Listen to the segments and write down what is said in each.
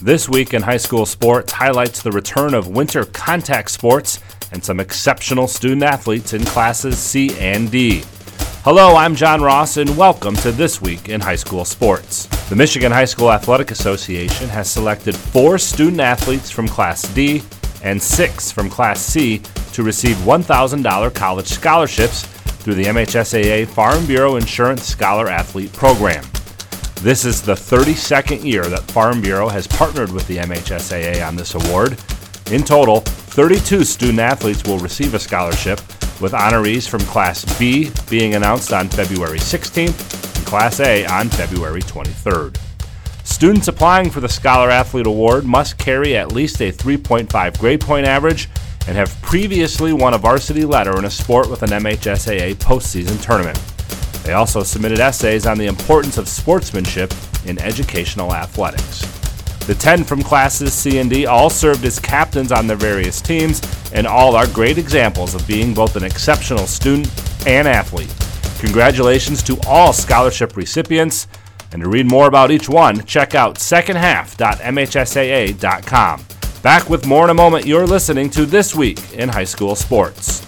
This week in high school sports highlights the return of winter contact sports and some exceptional student athletes in classes C and D. Hello, I'm John Ross, and welcome to This Week in High School Sports. The Michigan High School Athletic Association has selected four student athletes from Class D and six from Class C to receive $1,000 college scholarships through the MHSAA Farm Bureau Insurance Scholar Athlete Program. This is the 32nd year that Farm Bureau has partnered with the MHSAA on this award. In total, 32 student athletes will receive a scholarship, with honorees from Class B being announced on February 16th and Class A on February 23rd. Students applying for the Scholar Athlete Award must carry at least a 3.5 grade point average and have previously won a varsity letter in a sport with an MHSAA postseason tournament. They also submitted essays on the importance of sportsmanship in educational athletics. The 10 from classes C and D all served as captains on their various teams, and all are great examples of being both an exceptional student and athlete. Congratulations to all scholarship recipients, and to read more about each one, check out secondhalf.mhsaa.com. Back with more in a moment. You're listening to This Week in High School Sports.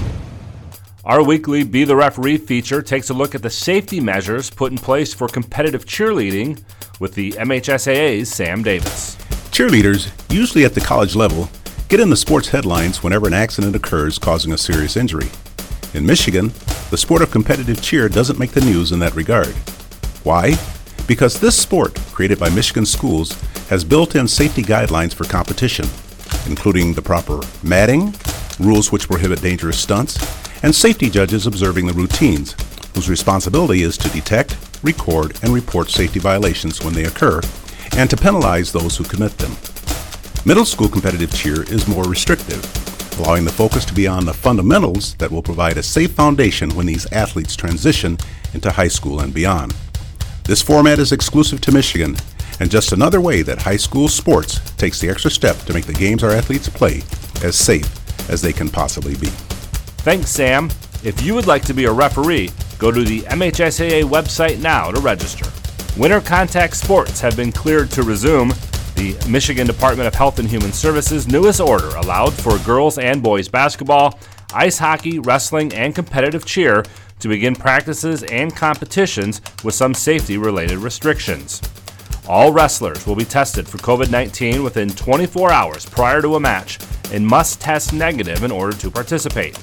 Our weekly Be the Referee feature takes a look at the safety measures put in place for competitive cheerleading with the MHSAA's Sam Davis. Cheerleaders, usually at the college level, get in the sports headlines whenever an accident occurs causing a serious injury. In Michigan, the sport of competitive cheer doesn't make the news in that regard. Why? Because this sport, created by Michigan schools, has built in safety guidelines for competition, including the proper matting, rules which prohibit dangerous stunts, and safety judges observing the routines, whose responsibility is to detect, record, and report safety violations when they occur, and to penalize those who commit them. Middle school competitive cheer is more restrictive, allowing the focus to be on the fundamentals that will provide a safe foundation when these athletes transition into high school and beyond. This format is exclusive to Michigan and just another way that high school sports takes the extra step to make the games our athletes play as safe as they can possibly be. Thanks, Sam. If you would like to be a referee, go to the MHSAA website now to register. Winter contact sports have been cleared to resume. The Michigan Department of Health and Human Services newest order allowed for girls and boys basketball, ice hockey, wrestling, and competitive cheer to begin practices and competitions with some safety related restrictions. All wrestlers will be tested for COVID 19 within 24 hours prior to a match and must test negative in order to participate.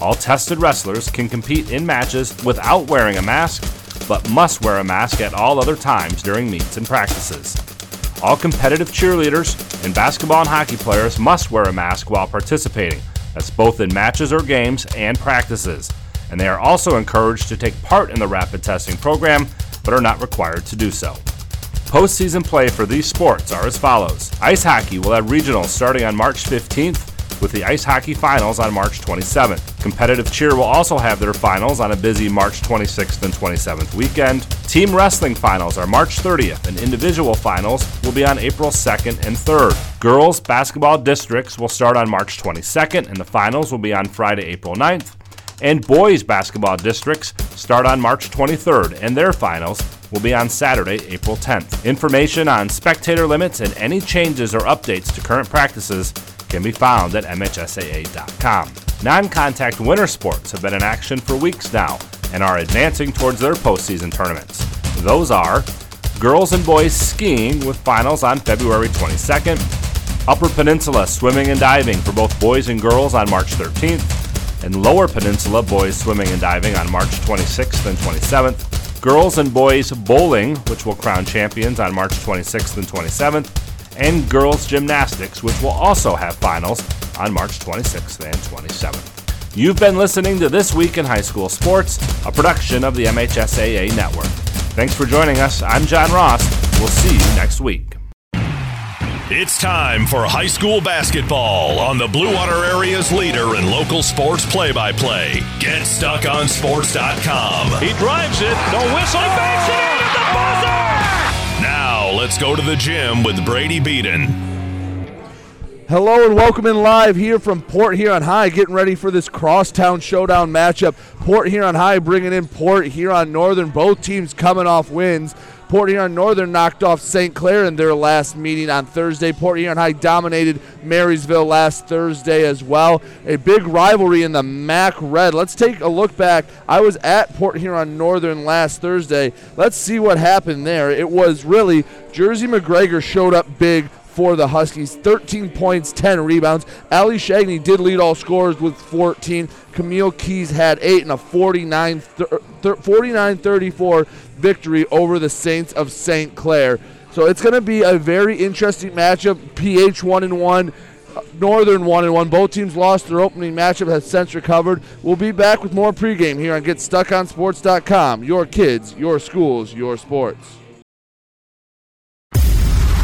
All tested wrestlers can compete in matches without wearing a mask, but must wear a mask at all other times during meets and practices. All competitive cheerleaders and basketball and hockey players must wear a mask while participating. That's both in matches or games and practices. And they are also encouraged to take part in the rapid testing program, but are not required to do so. Postseason play for these sports are as follows Ice hockey will have regionals starting on March 15th with the ice hockey finals on March 27th. Competitive cheer will also have their finals on a busy March 26th and 27th weekend. Team wrestling finals are March 30th, and individual finals will be on April 2nd and 3rd. Girls basketball districts will start on March 22nd, and the finals will be on Friday, April 9th. And boys basketball districts start on March 23rd, and their finals will be on Saturday, April 10th. Information on spectator limits and any changes or updates to current practices can be found at MHSAA.com. Non contact winter sports have been in action for weeks now and are advancing towards their postseason tournaments. Those are girls and boys skiing with finals on February 22nd, Upper Peninsula swimming and diving for both boys and girls on March 13th, and Lower Peninsula boys swimming and diving on March 26th and 27th, girls and boys bowling, which will crown champions on March 26th and 27th, and girls gymnastics, which will also have finals on March 26th and 27th. You've been listening to This Week in High School Sports, a production of the MHSAA Network. Thanks for joining us. I'm John Ross. We'll see you next week. It's time for high school basketball on the Blue Water Area's leader in local sports play by play. GetStuckOnSports.com. He drives it, no whistle, he banks it in at the buzzer! Let's go to the gym with Brady Beaton. Hello and welcome in live here from Port Huron High, getting ready for this crosstown showdown matchup. Port Huron High bringing in Port Huron Northern, both teams coming off wins. Port Huron Northern knocked off St. Clair in their last meeting on Thursday. Port Huron High dominated Marysville last Thursday as well. A big rivalry in the MAC Red. Let's take a look back. I was at Port Huron Northern last Thursday. Let's see what happened there. It was really Jersey McGregor showed up big for the Huskies. 13 points, 10 rebounds. Ali Shagney did lead all scorers with 14. Camille Keys had 8 and a 49 34 victory over the Saints of St. Clair. So it's going to be a very interesting matchup. PH 1 and 1. Northern 1 and 1. Both teams lost their opening matchup, has since recovered. We'll be back with more pregame here on GetStuckOnSports.com. Your kids, your schools, your sports.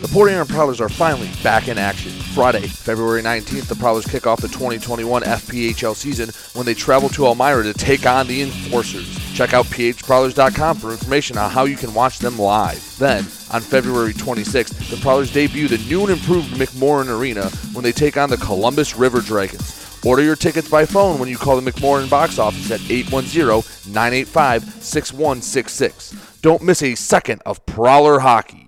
The Port Huron Prowlers are finally back in action. Friday, February 19th, the Prowlers kick off the 2021 FPHL season when they travel to Elmira to take on the Enforcers. Check out phprowlers.com for information on how you can watch them live. Then, on February 26th, the Prowlers debut the new and improved McMorran Arena when they take on the Columbus River Dragons. Order your tickets by phone when you call the McMorran box office at 810 985 6166. Don't miss a second of Prowler hockey.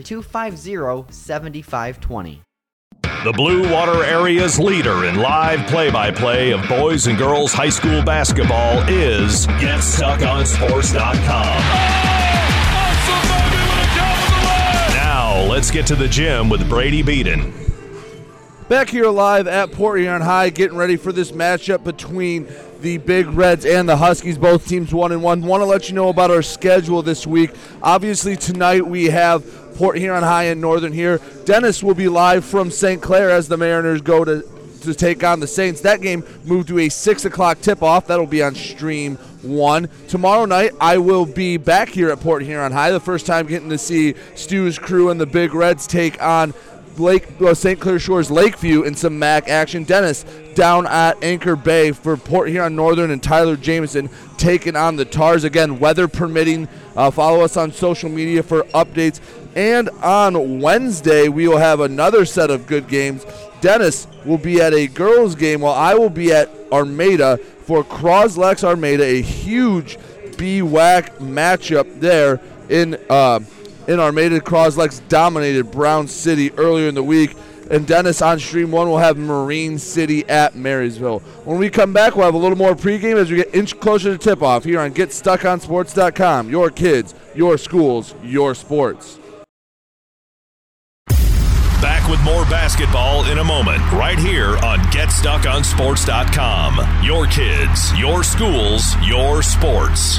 250 7520. The Blue Water Area's leader in live play by play of boys and girls high school basketball is GetStuckOnSports.com. Now, let's get to the gym with Brady Beaton. Back here live at Port Huron High, getting ready for this matchup between the Big Reds and the Huskies. Both teams one and one. Want to let you know about our schedule this week. Obviously, tonight we have Port Huron High and Northern here. Dennis will be live from St. Clair as the Mariners go to to take on the Saints. That game moved to a six o'clock tip off. That'll be on stream one. Tomorrow night, I will be back here at Port Huron High. The first time getting to see Stu's crew and the Big Reds take on Lake uh, St. Clair Shores Lakeview in some MAC action. Dennis down at Anchor Bay for Port Huron Northern and Tyler Jameson taking on the Tars again, weather permitting. Uh, follow us on social media for updates. And on Wednesday, we will have another set of good games. Dennis will be at a girls' game while I will be at Armada for Croslex Armada, a huge BWAC matchup there in uh, in Armada. Croslex dominated Brown City earlier in the week. And Dennis on stream one will have Marine City at Marysville. When we come back, we'll have a little more pregame as we get inch closer to tip off here on GetStuckOnSports.com. Your kids, your schools, your sports. Back with more basketball in a moment, right here on GetStuckOnSports.com. Your kids, your schools, your sports.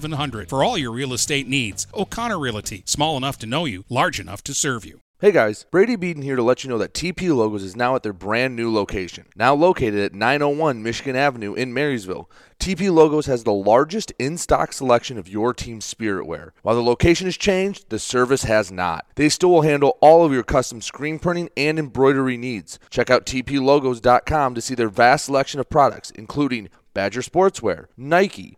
8700 for all your real estate needs. O'Connor Realty, small enough to know you, large enough to serve you. Hey guys, Brady Beaton here to let you know that TP Logos is now at their brand new location. Now located at 901 Michigan Avenue in Marysville, TP Logos has the largest in stock selection of your team's spirit wear. While the location has changed, the service has not. They still will handle all of your custom screen printing and embroidery needs. Check out tplogos.com to see their vast selection of products, including Badger Sportswear, Nike,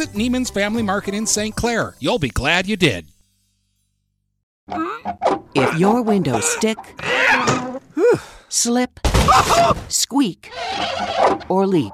Neiman's Family Market in St. Clair. You'll be glad you did. If your windows stick, slip, squeak, or leak,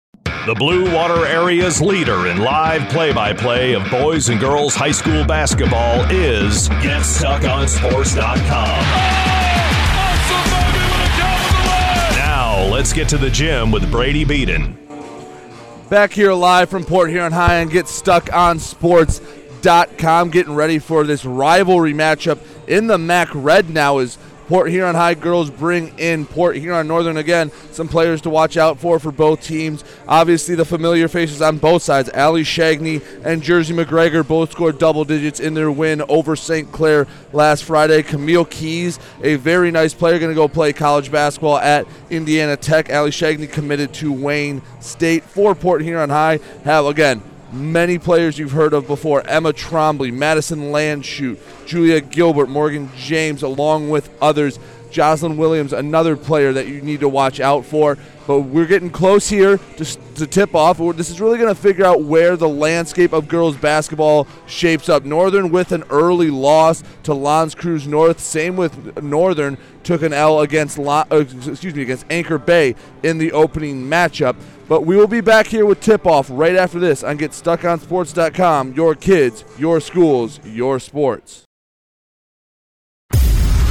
The Blue Water Area's leader in live play by play of boys and girls high school basketball is GetStuckOnSports.com. Now, let's get to the gym with Brady Beaton. Back here live from Port Huron High and get stuck on sports.com. Getting ready for this rivalry matchup in the MAC Red now is Port Huron High girls bring in Port Huron Northern again. Some players to watch out for for both teams. Obviously, the familiar faces on both sides. Ali Shagney and Jersey McGregor both scored double digits in their win over St. Clair last Friday. Camille Keys, a very nice player, going to go play college basketball at Indiana Tech. Ali Shagney committed to Wayne State for Port Huron High. Have again many players you've heard of before Emma Trombley, Madison Landshut, Julia Gilbert, Morgan James, along with others. Jocelyn Williams, another player that you need to watch out for. But we're getting close here to, to tip off. This is really going to figure out where the landscape of girls basketball shapes up. Northern with an early loss to L'Anse Creuse North. Same with Northern took an L against uh, excuse me against Anchor Bay in the opening matchup. But we will be back here with tip off right after this on GetStuckOnSports.com. Your kids, your schools, your sports.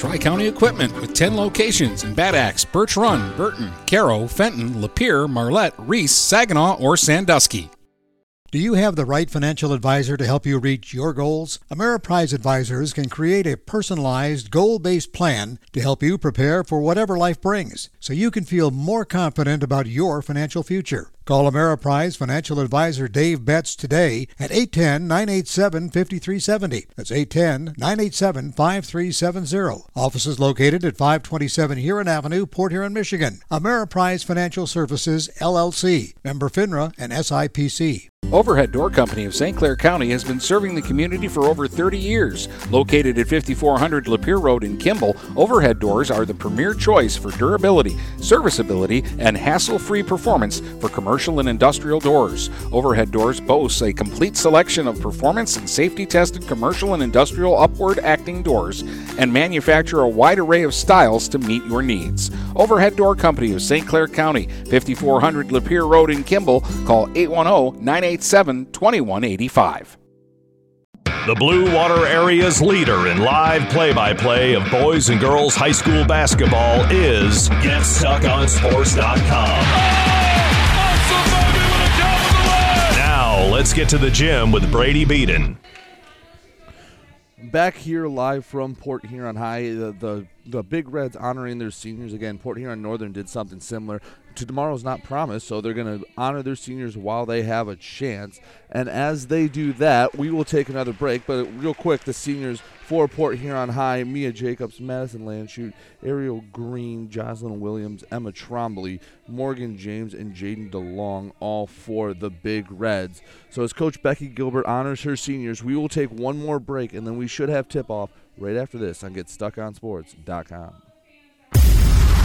Tri County Equipment with 10 locations in Bad Axe, Birch Run, Burton, Caro, Fenton, Lapeer, Marlette, Reese, Saginaw, or Sandusky. Do you have the right financial advisor to help you reach your goals? Ameriprise Advisors can create a personalized, goal based plan to help you prepare for whatever life brings so you can feel more confident about your financial future. Call Ameriprise Financial Advisor Dave Betts today at 810 987 5370. That's 810 987 5370. Office is located at 527 Huron Avenue, Port Huron, Michigan. Ameriprise Financial Services, LLC. Member FINRA and SIPC. Overhead Door Company of St. Clair County has been serving the community for over 30 years. Located at 5400 Lapeer Road in Kimball, Overhead Doors are the premier choice for durability, serviceability, and hassle free performance for commercial and industrial doors. Overhead Doors boasts a complete selection of performance and safety tested commercial and industrial upward acting doors and manufacture a wide array of styles to meet your needs. Overhead Door Company of St. Clair County, 5400 Lapeer Road in Kimball. Call 810 987 2185. The Blue Water Area's leader in live play by play of boys and girls high school basketball is GetStuckOnSports.com. let's get to the gym with Brady Beaton. Back here live from Port Huron High, the, the the Big Reds honoring their seniors again. Port Huron Northern did something similar. To tomorrow's not promised, so they're going to honor their seniors while they have a chance. And as they do that, we will take another break. But real quick, the seniors for Port Huron High: Mia Jacobs, Madison Landshut, Ariel Green, Jocelyn Williams, Emma Trombley, Morgan James, and Jaden DeLong, all for the Big Reds. So as Coach Becky Gilbert honors her seniors, we will take one more break, and then we should have tip-off right after this on GetStuckOnSports.com.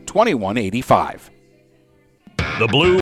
2185. The Blue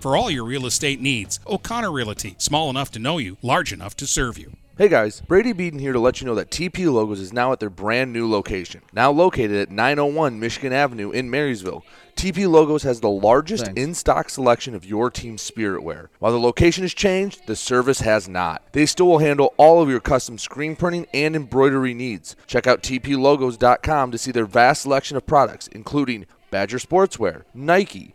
for all your real estate needs. O'Connor Realty, small enough to know you, large enough to serve you. Hey guys, Brady Beaton here to let you know that TP Logos is now at their brand new location. Now located at 901 Michigan Avenue in Marysville. TP Logos has the largest in stock selection of your team's spirit wear. While the location has changed, the service has not. They still will handle all of your custom screen printing and embroidery needs. Check out tplogos.com to see their vast selection of products, including Badger Sportswear, Nike,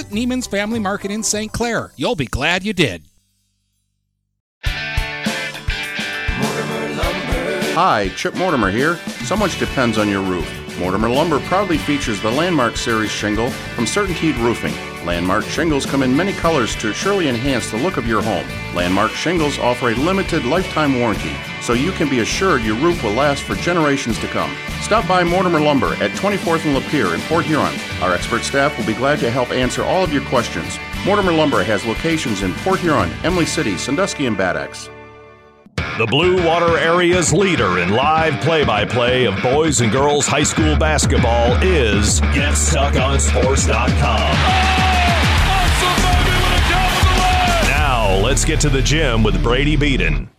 Neiman's Family Market in St. Clair. You'll be glad you did. Hi, Chip Mortimer here. So much depends on your roof. Mortimer Lumber proudly features the Landmark Series shingle from Certainteed Roofing. Landmark shingles come in many colors to surely enhance the look of your home. Landmark shingles offer a limited lifetime warranty, so you can be assured your roof will last for generations to come. Stop by Mortimer Lumber at 24th and Lapeer in Port Huron. Our expert staff will be glad to help answer all of your questions. Mortimer Lumber has locations in Port Huron, Imlay City, Sandusky, and Bad Axe. The Blue Water Area's leader in live play by play of boys and girls high school basketball is GetStuckOnSports.com. Now, let's get to the gym with Brady Beaton.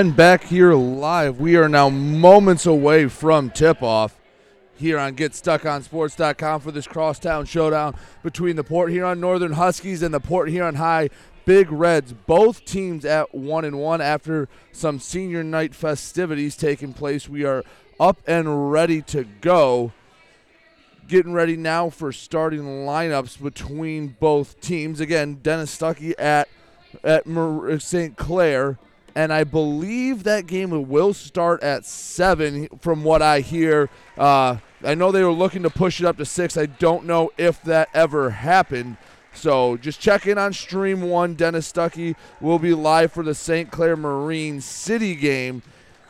And back here live, we are now moments away from tip off here on GetStuckOnSports.com for this crosstown showdown between the Port Huron Northern Huskies and the Port Huron High Big Reds. Both teams at one and one after some senior night festivities taking place. We are up and ready to go. Getting ready now for starting lineups between both teams. Again, Dennis Stuckey at at St. Clair and I believe that game will start at seven, from what I hear. Uh, I know they were looking to push it up to six. I don't know if that ever happened. So just check in on Stream One. Dennis Stuckey will be live for the St. Clair Marine City game.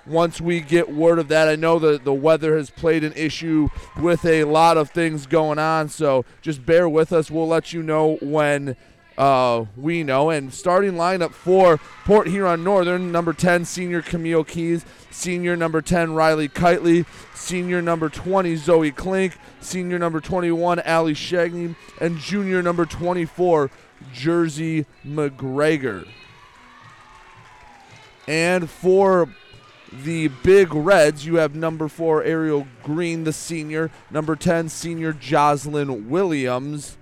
Once we get word of that, I know that the weather has played an issue with a lot of things going on. So just bear with us. We'll let you know when uh, we know. And starting lineup for Port Huron Northern, number 10, senior Camille Keys, senior number 10, Riley Kitely, senior number 20, Zoe Klink, senior number 21, Allie Shagney, and junior number 24, Jersey McGregor. And for the Big Reds, you have number four, Ariel Green, the senior, number 10, senior Jocelyn Williams,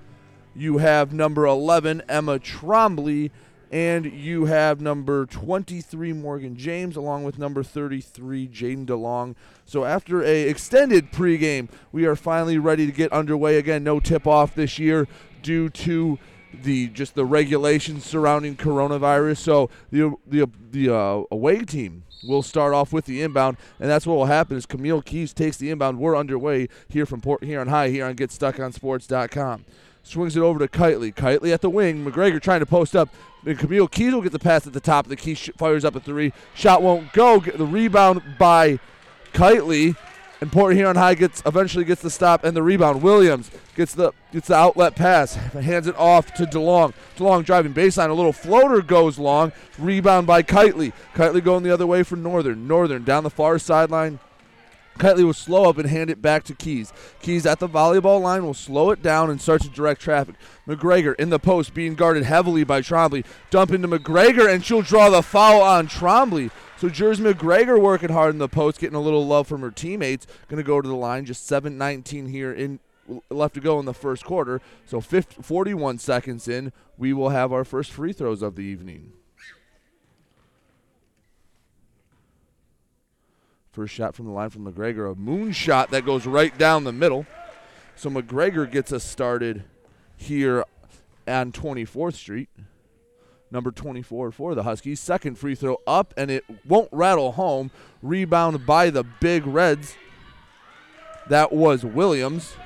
you have number 11, Emma Trombley, and you have number 23, Morgan James, along with number 33, Jaden DeLong. So after a extended pregame, we are finally ready to get underway again. No tip off this year due to the just the regulations surrounding coronavirus. So the the the uh, away team will start off with the inbound, and that's what will happen is Camille Keys takes the inbound. We're underway here from Port here Huron High here on GetStuckOnSports.com. Swings it over to Kitely. Kitely at the wing. McGregor trying to post up. And Camille Keys will get the pass at the top of the key. Fires up a three. Shot won't go. Get the rebound by Kitely. And Port Huron High gets eventually gets the stop and the rebound. Williams gets the gets the outlet pass, hands it off to DeLong. DeLong driving baseline, a little floater goes long. Rebound by Kitely. Kitely going the other way for Northern. Northern down the far sideline. Kitely will slow up and hand it back to Keys. Keys at the volleyball line will slow it down and start to direct traffic. McGregor in the post being guarded heavily by Trombley. Dump into McGregor and she'll draw the foul on Trombley. So Jersey McGregor working hard in the post, getting a little love from her teammates. Going to go to the line. Just 7:19 here in left to go in the first quarter. So 50, 41 seconds in, we will have our first free throws of the evening. First shot from the line from McGregor, a moon shot that goes right down the middle. So McGregor gets us started here on 24th Street. Number 24 for the Huskies. Second free throw up, and it won't rattle home. Rebound by the Big Reds. That was Williams.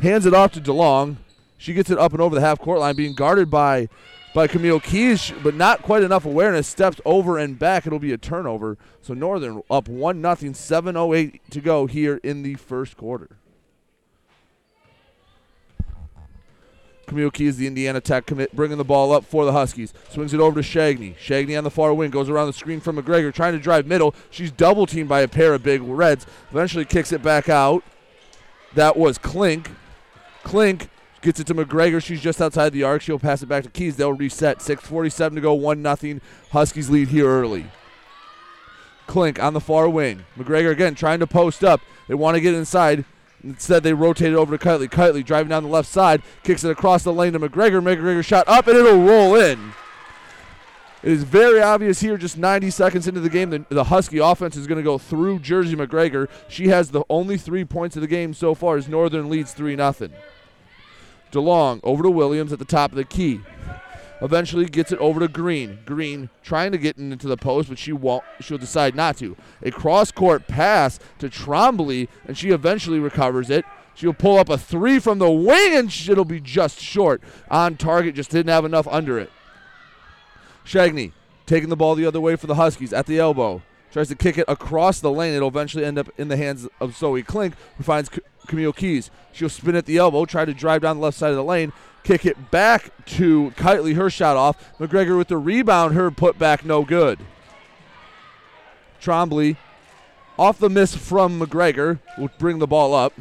Hands it off to DeLong. She gets it up and over the half court line, being guarded by by Camille Keys, but not quite enough awareness. Steps over and back. It'll be a turnover. So Northern up 1 0, 7.08 to go here in the first quarter. Camille Keys, the Indiana Tech commit, bringing the ball up for the Huskies. Swings it over to Shagney. Shagney on the far wing goes around the screen from McGregor, trying to drive middle. She's double teamed by a pair of big Reds. Eventually kicks it back out. That was Klink. Klink gets it to McGregor. She's just outside the arc. She'll pass it back to Keys. They'll reset. 6:47 to go. One nothing. Huskies lead here early. Klink on the far wing. McGregor again trying to post up. They want to get inside. Instead, they rotate it over to Kitely. Kitely driving down the left side, kicks it across the lane to McGregor. McGregor shot up, and it'll roll in. It is very obvious here, just 90 seconds into the game, the, the Husky offense is going to go through Jersey McGregor. She has the only three points of the game so far as Northern leads 3 0. DeLong over to Williams at the top of the key. Eventually gets it over to Green. Green trying to get into the post, but she won't. She'll decide not to. A cross-court pass to Trombley, and she eventually recovers it. She'll pull up a three from the wing, and it'll be just short. On target, just didn't have enough under it. Shagney taking the ball the other way for the Huskies at the elbow. Tries to kick it across the lane. It'll eventually end up in the hands of Zoe Klink, who finds C- Camille Keys. She'll spin at the elbow, try to drive down the left side of the lane, kick it back to Kitely, her shot off. McGregor with the rebound, her put back no good. Trombley off the miss from McGregor will bring the ball up.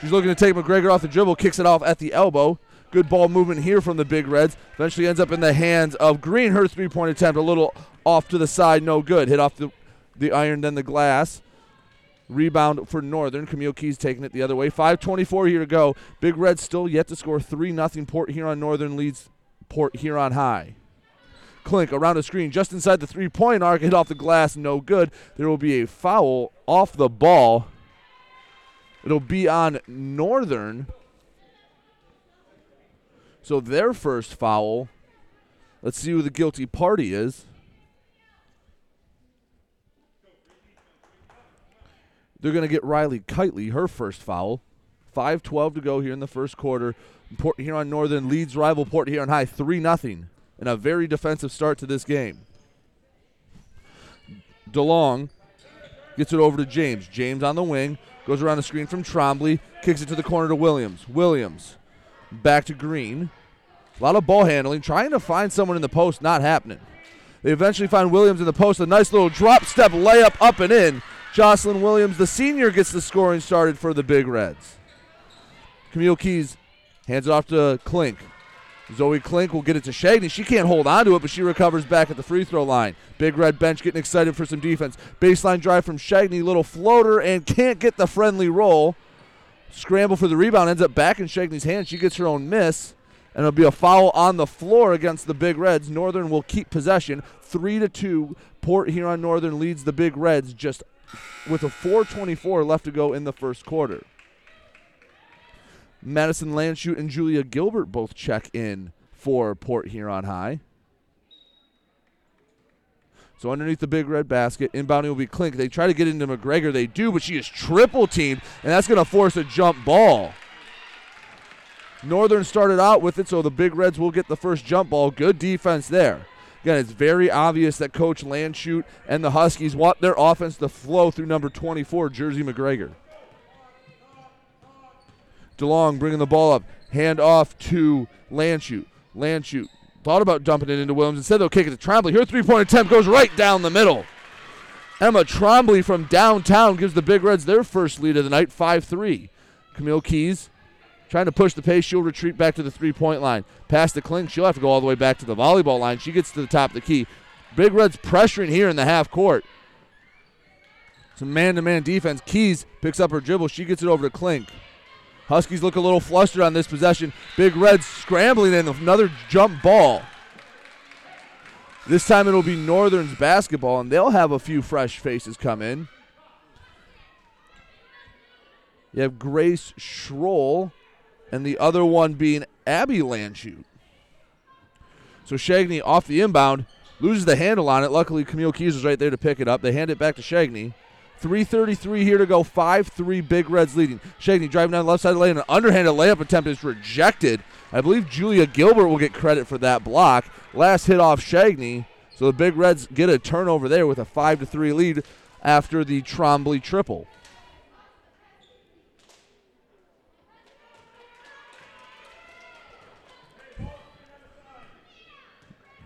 She's looking to take McGregor off the dribble, kicks it off at the elbow. Good ball movement here from the Big Reds. Eventually ends up in the hands of Green. Her three point attempt a little off to the side, no good. Hit off the, the iron, then the glass. Rebound for Northern. Camille Keys taking it the other way. 5.24 here to go. Big Red still yet to score 3 0. Port Huron Northern leads Port Huron High. Klink around the screen just inside the three point arc. Hit off the glass, no good. There will be a foul off the ball. It'll be on Northern. So their first foul. Let's see who the guilty party is. They're going to get Riley Kitely, her first foul. 5-12 to go here in the first quarter. Port Huron Northern leads rival Port Huron High 3 0 in a very defensive start to this game. DeLong gets it over to James. James on the wing, goes around the screen from Trombley, kicks it to the corner to Williams. Williams back to Green. A lot of ball handling, trying to find someone in the post, not happening. They eventually find Williams in the post, a nice little drop step layup up and in. Jocelyn Williams, the senior, gets the scoring started for the Big Reds. Camille Keys hands it off to Klink. Zoe Klink will get it to Shagney. She can't hold on to it, but she recovers back at the free throw line. Big Red bench getting excited for some defense. Baseline drive from Shagney, little floater, and can't get the friendly roll. Scramble for the rebound, ends up back in Shagney's hand. She gets her own miss, and it'll be a foul on the floor against the Big Reds. Northern will keep possession, three to two. Port Huron Northern leads the Big Reds just with a 4:24 left to go in the first quarter. Madison Landshut and Julia Gilbert both check in for Port Huron High. So underneath the big red basket, inbounding will be Klink. They try to get into McGregor. They do, but she is triple teamed, and that's going to force a jump ball. Northern started out with it, so the Big Reds will get the first jump ball. Good defense there. Again, it's very obvious that Coach Landshut and the Huskies want their offense to flow through number 24, Jersey McGregor. DeLong bringing the ball up. Hand off to Landshut. Landshut thought about dumping it into Williams. Instead, they'll kick it to Trombley. Her three point attempt goes right down the middle. Emma Trombley from downtown gives the Big Reds their first lead of the night, 5 3. Camille Keys trying to push the pace. She'll retreat back to the three point line. Pass to Klink. She'll have to go all the way back to the volleyball line. She gets to the top of the key. Big Reds pressuring here in the half court. Some man to man defense. Keys picks up her dribble. She gets it over to Klink. Huskies look a little flustered on this possession. Big Reds scrambling in another jump ball. This time it'll be Northern's basketball, and they'll have a few fresh faces come in. You have Grace Schroll, and the other one being Abby Landshut. So Shagney off the inbound, loses the handle on it. Luckily, Camille Keys is right there to pick it up. They hand it back to Shagney. 3.33 here to go. 5 3 Big Reds leading. Shagney driving down the left side of the lane. An underhanded layup attempt is rejected. I believe Julia Gilbert will get credit for that block. Last hit off Shagney. So the Big Reds get a turnover there with a 5 3 lead after the Trombley triple.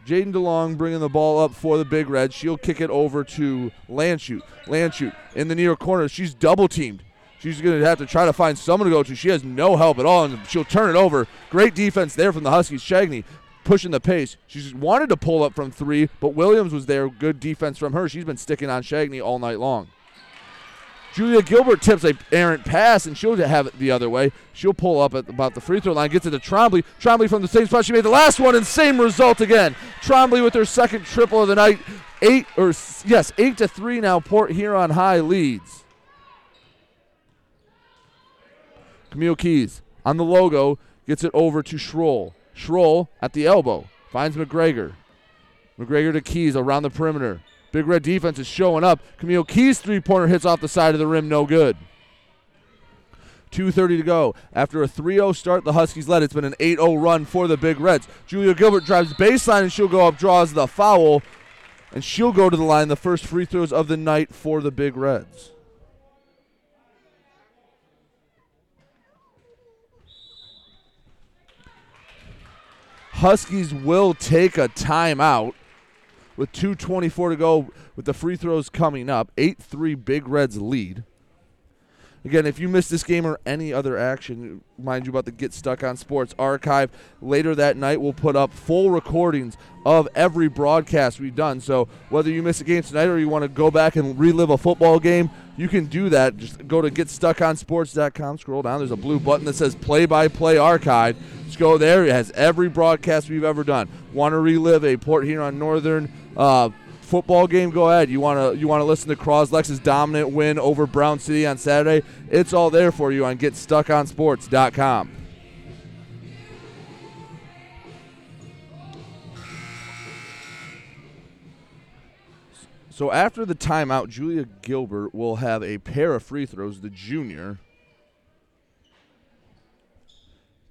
Jaden DeLong bringing the ball up for the Big Red. She'll kick it over to Landshut. Landshut in the near corner. She's double teamed. She's going to have to try to find someone to go to. She has no help at all, and she'll turn it over. Great defense there from the Huskies. Shagney pushing the pace. She's wanted to pull up from three, but Williams was there. Good defense from her. She's been sticking on Shagney all night long. Julia Gilbert tips a errant pass, and she'll have it the other way. She'll pull up at about the free throw line, gets it to Trombley. Trombley from the same spot she made the last one, and same result again. Trombley with her second triple of the night. Eight or yes, eight to three now. Port Huron High leads. Camille Keys on the logo gets it over to Schroll. Schroll at the elbow finds McGregor. McGregor to Keys around the perimeter. Big Red defense is showing up. Camille Keys three pointer hits off the side of the rim, no good. 2.30 to go. After a 3 0 start, the Huskies led. It's been an 8 0 run for the Big Reds. Julia Gilbert drives baseline and she'll go up, draws the foul, and she'll go to the line. The first free throws of the night for the Big Reds. Huskies will take a timeout with 2.24 to go with the free throws coming up. 8 3 Big Reds lead. Again, if you missed this game or any other action, mind you about the Get Stuck on Sports archive. Later that night, we'll put up full recordings of every broadcast we've done. So whether you miss a game tonight or you want to go back and relive a football game, you can do that. Just go to GetStuckOnSports.com, scroll down. There's a blue button that says Play by Play Archive. Just go there. It has every broadcast we've ever done. Want to relive a Port Huron Northern uh, football game, go ahead. You want to you want to listen to Crosslex's dominant win over Brown City on Saturday? It's all there for you on GetStuckOnSports.com. So after the timeout, Julia Gilbert will have a pair of free throws. The junior.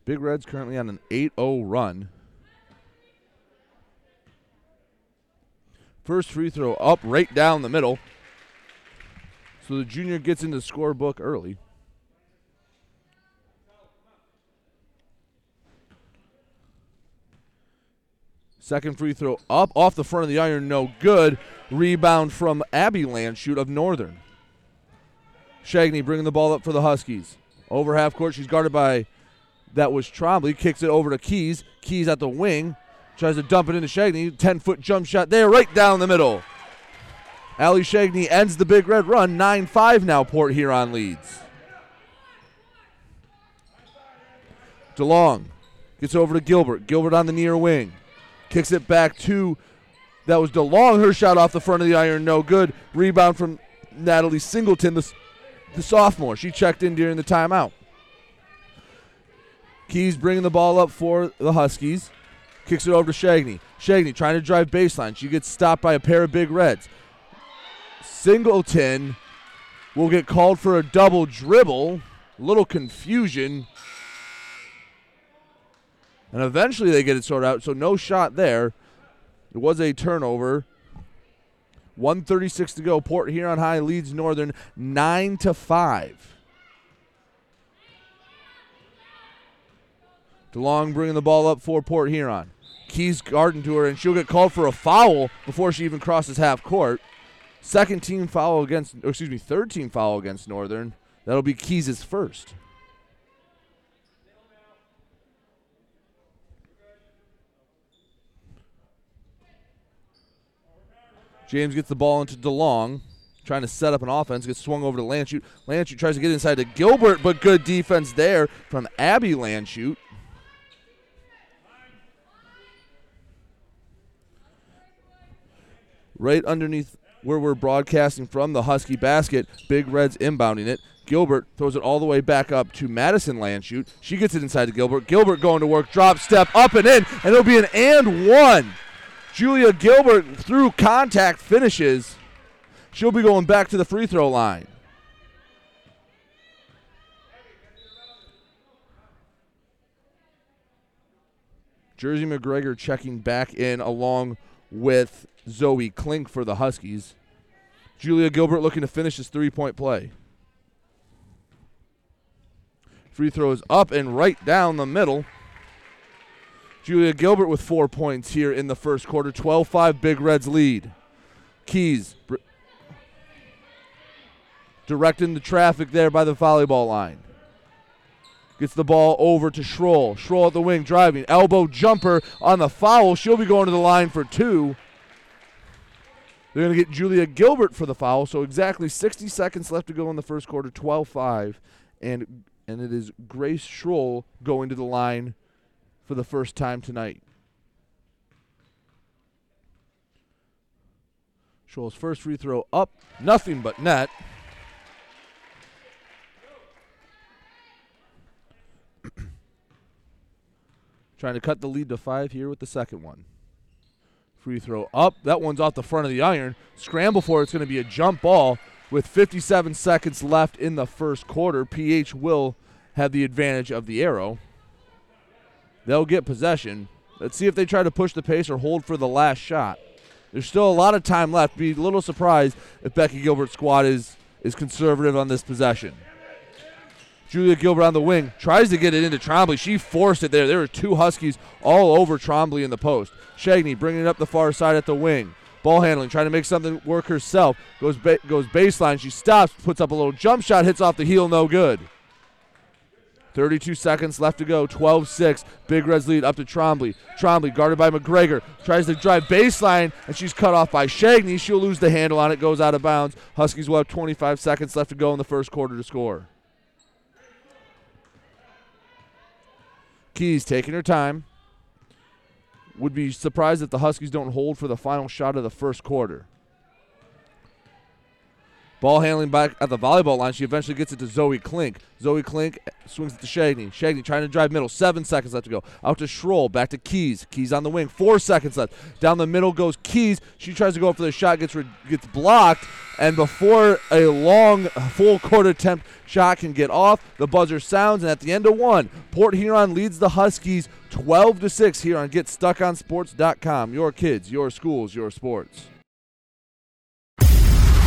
Big Red's currently on an 8-0 run. First free throw up right down the middle. So the junior gets into the scorebook early. Second free throw up off the front of the iron, no good. Rebound from Abby Landshut of Northern. Shagney bringing the ball up for the Huskies. Over half court, she's guarded by that was Trombley. Kicks it over to Keys. Keys at the wing. Tries to dump it into Shagney. 10 foot jump shot there, right down the middle. Ali Shagney ends the Big Red run. 9 5 now, Port Huron leads. DeLong gets over to Gilbert. Gilbert on the near wing. Kicks it back to. That was DeLong. Her shot off the front of the iron, no good. Rebound from Natalie Singleton, the, the sophomore. She checked in during the timeout. Keys bringing the ball up for the Huskies. Kicks it over to Shagney. Shagney trying to drive baseline. She gets stopped by a pair of big reds. Singleton will get called for a double dribble. A Little confusion. And eventually they get it sorted out. So no shot there. It was a turnover. 136 to go. Port Huron High leads Northern 9 to 5. DeLong bringing the ball up for Port Huron. Keys guarding to her, and she'll get called for a foul before she even crosses half court. Second team foul against, excuse me, third team foul against Northern. That'll be Keys' first. James gets the ball into DeLong, trying to set up an offense. Gets swung over to Landshut. Landshut tries to get inside to Gilbert, but good defense there from Abby Landshut. Right underneath where we're broadcasting from, the Husky basket, Big Reds inbounding it. Gilbert throws it all the way back up to Madison Landshut. She gets it inside to Gilbert. Gilbert going to work, drop step up and in, and it'll be an and one. Julia Gilbert through contact finishes. She'll be going back to the free throw line. Jersey McGregor checking back in along with Zoe Klink for the Huskies. Julia Gilbert looking to finish his three point play. Free throws up and right down the middle. Julia Gilbert with four points here in the first quarter. 12 5 Big Reds lead. Keys br- directing the traffic there by the volleyball line. Gets the ball over to Schroll. Schroll at the wing driving. Elbow jumper on the foul. She'll be going to the line for two. They're going to get Julia Gilbert for the foul. So exactly 60 seconds left to go in the first quarter. 12 5. And, and it is Grace Schroll going to the line for the first time tonight. Schroll's first free throw up. Nothing but net. Trying to cut the lead to five here with the second one. Free throw up. That one's off the front of the iron. Scramble for it. It's going to be a jump ball with 57 seconds left in the first quarter. PH will have the advantage of the arrow. They'll get possession. Let's see if they try to push the pace or hold for the last shot. There's still a lot of time left. Be a little surprised if Becky Gilbert's squad is is conservative on this possession. Julia Gilbert on the wing tries to get it into Trombley. She forced it there. There were two Huskies all over Trombley in the post. Shagney bringing it up the far side at the wing. Ball handling, trying to make something work herself. Goes ba- goes baseline. She stops, puts up a little jump shot, hits off the heel, no good. 32 seconds left to go. 12 6. Big Reds lead up to Trombley. Trombley guarded by McGregor. Tries to drive baseline, and she's cut off by Shagney. She'll lose the handle on it. Goes out of bounds. Huskies will have 25 seconds left to go in the first quarter to score. Keys taking her time. Would be surprised if the Huskies don't hold for the final shot of the first quarter. Ball handling back at the volleyball line. She eventually gets it to Zoe Klink. Zoe Klink swings it to Shagney. Shagney trying to drive middle. Seven seconds left to go. Out to Schroll. Back to Keys. Keys on the wing. Four seconds left. Down the middle goes Keys. She tries to go for the shot. Gets re- gets blocked. And before a long full court attempt shot can get off, the buzzer sounds. And at the end of one, Port Huron leads the Huskies 12 to six here on GetStuckOnSports.com. Your kids, your schools, your sports.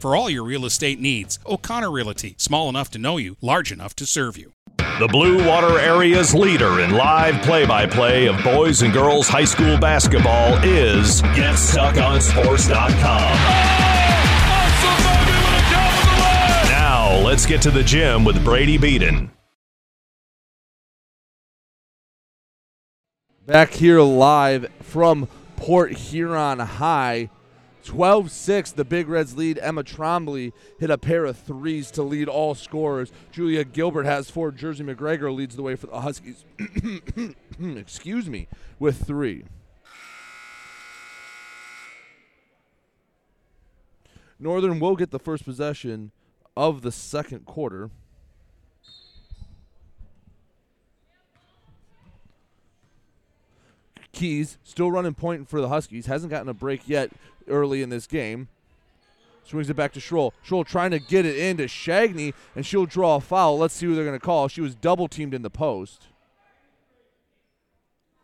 for all your real estate needs. O'Connor Realty, small enough to know you, large enough to serve you. The Blue Water Area's leader in live play by play of boys and girls high school basketball is GetStuckOnSports.com. Now, let's get to the gym with Brady Beaton. Back here live from Port Huron High. 12 6, the Big Reds lead. Emma Trombley hit a pair of threes to lead all scorers. Julia Gilbert has four. Jersey McGregor leads the way for the Huskies. Excuse me, with three. Northern will get the first possession of the second quarter. Keys still running point for the Huskies. Hasn't gotten a break yet early in this game. Swings it back to Schroll. Schroll trying to get it into Shagney, and she'll draw a foul. Let's see who they're going to call. She was double teamed in the post.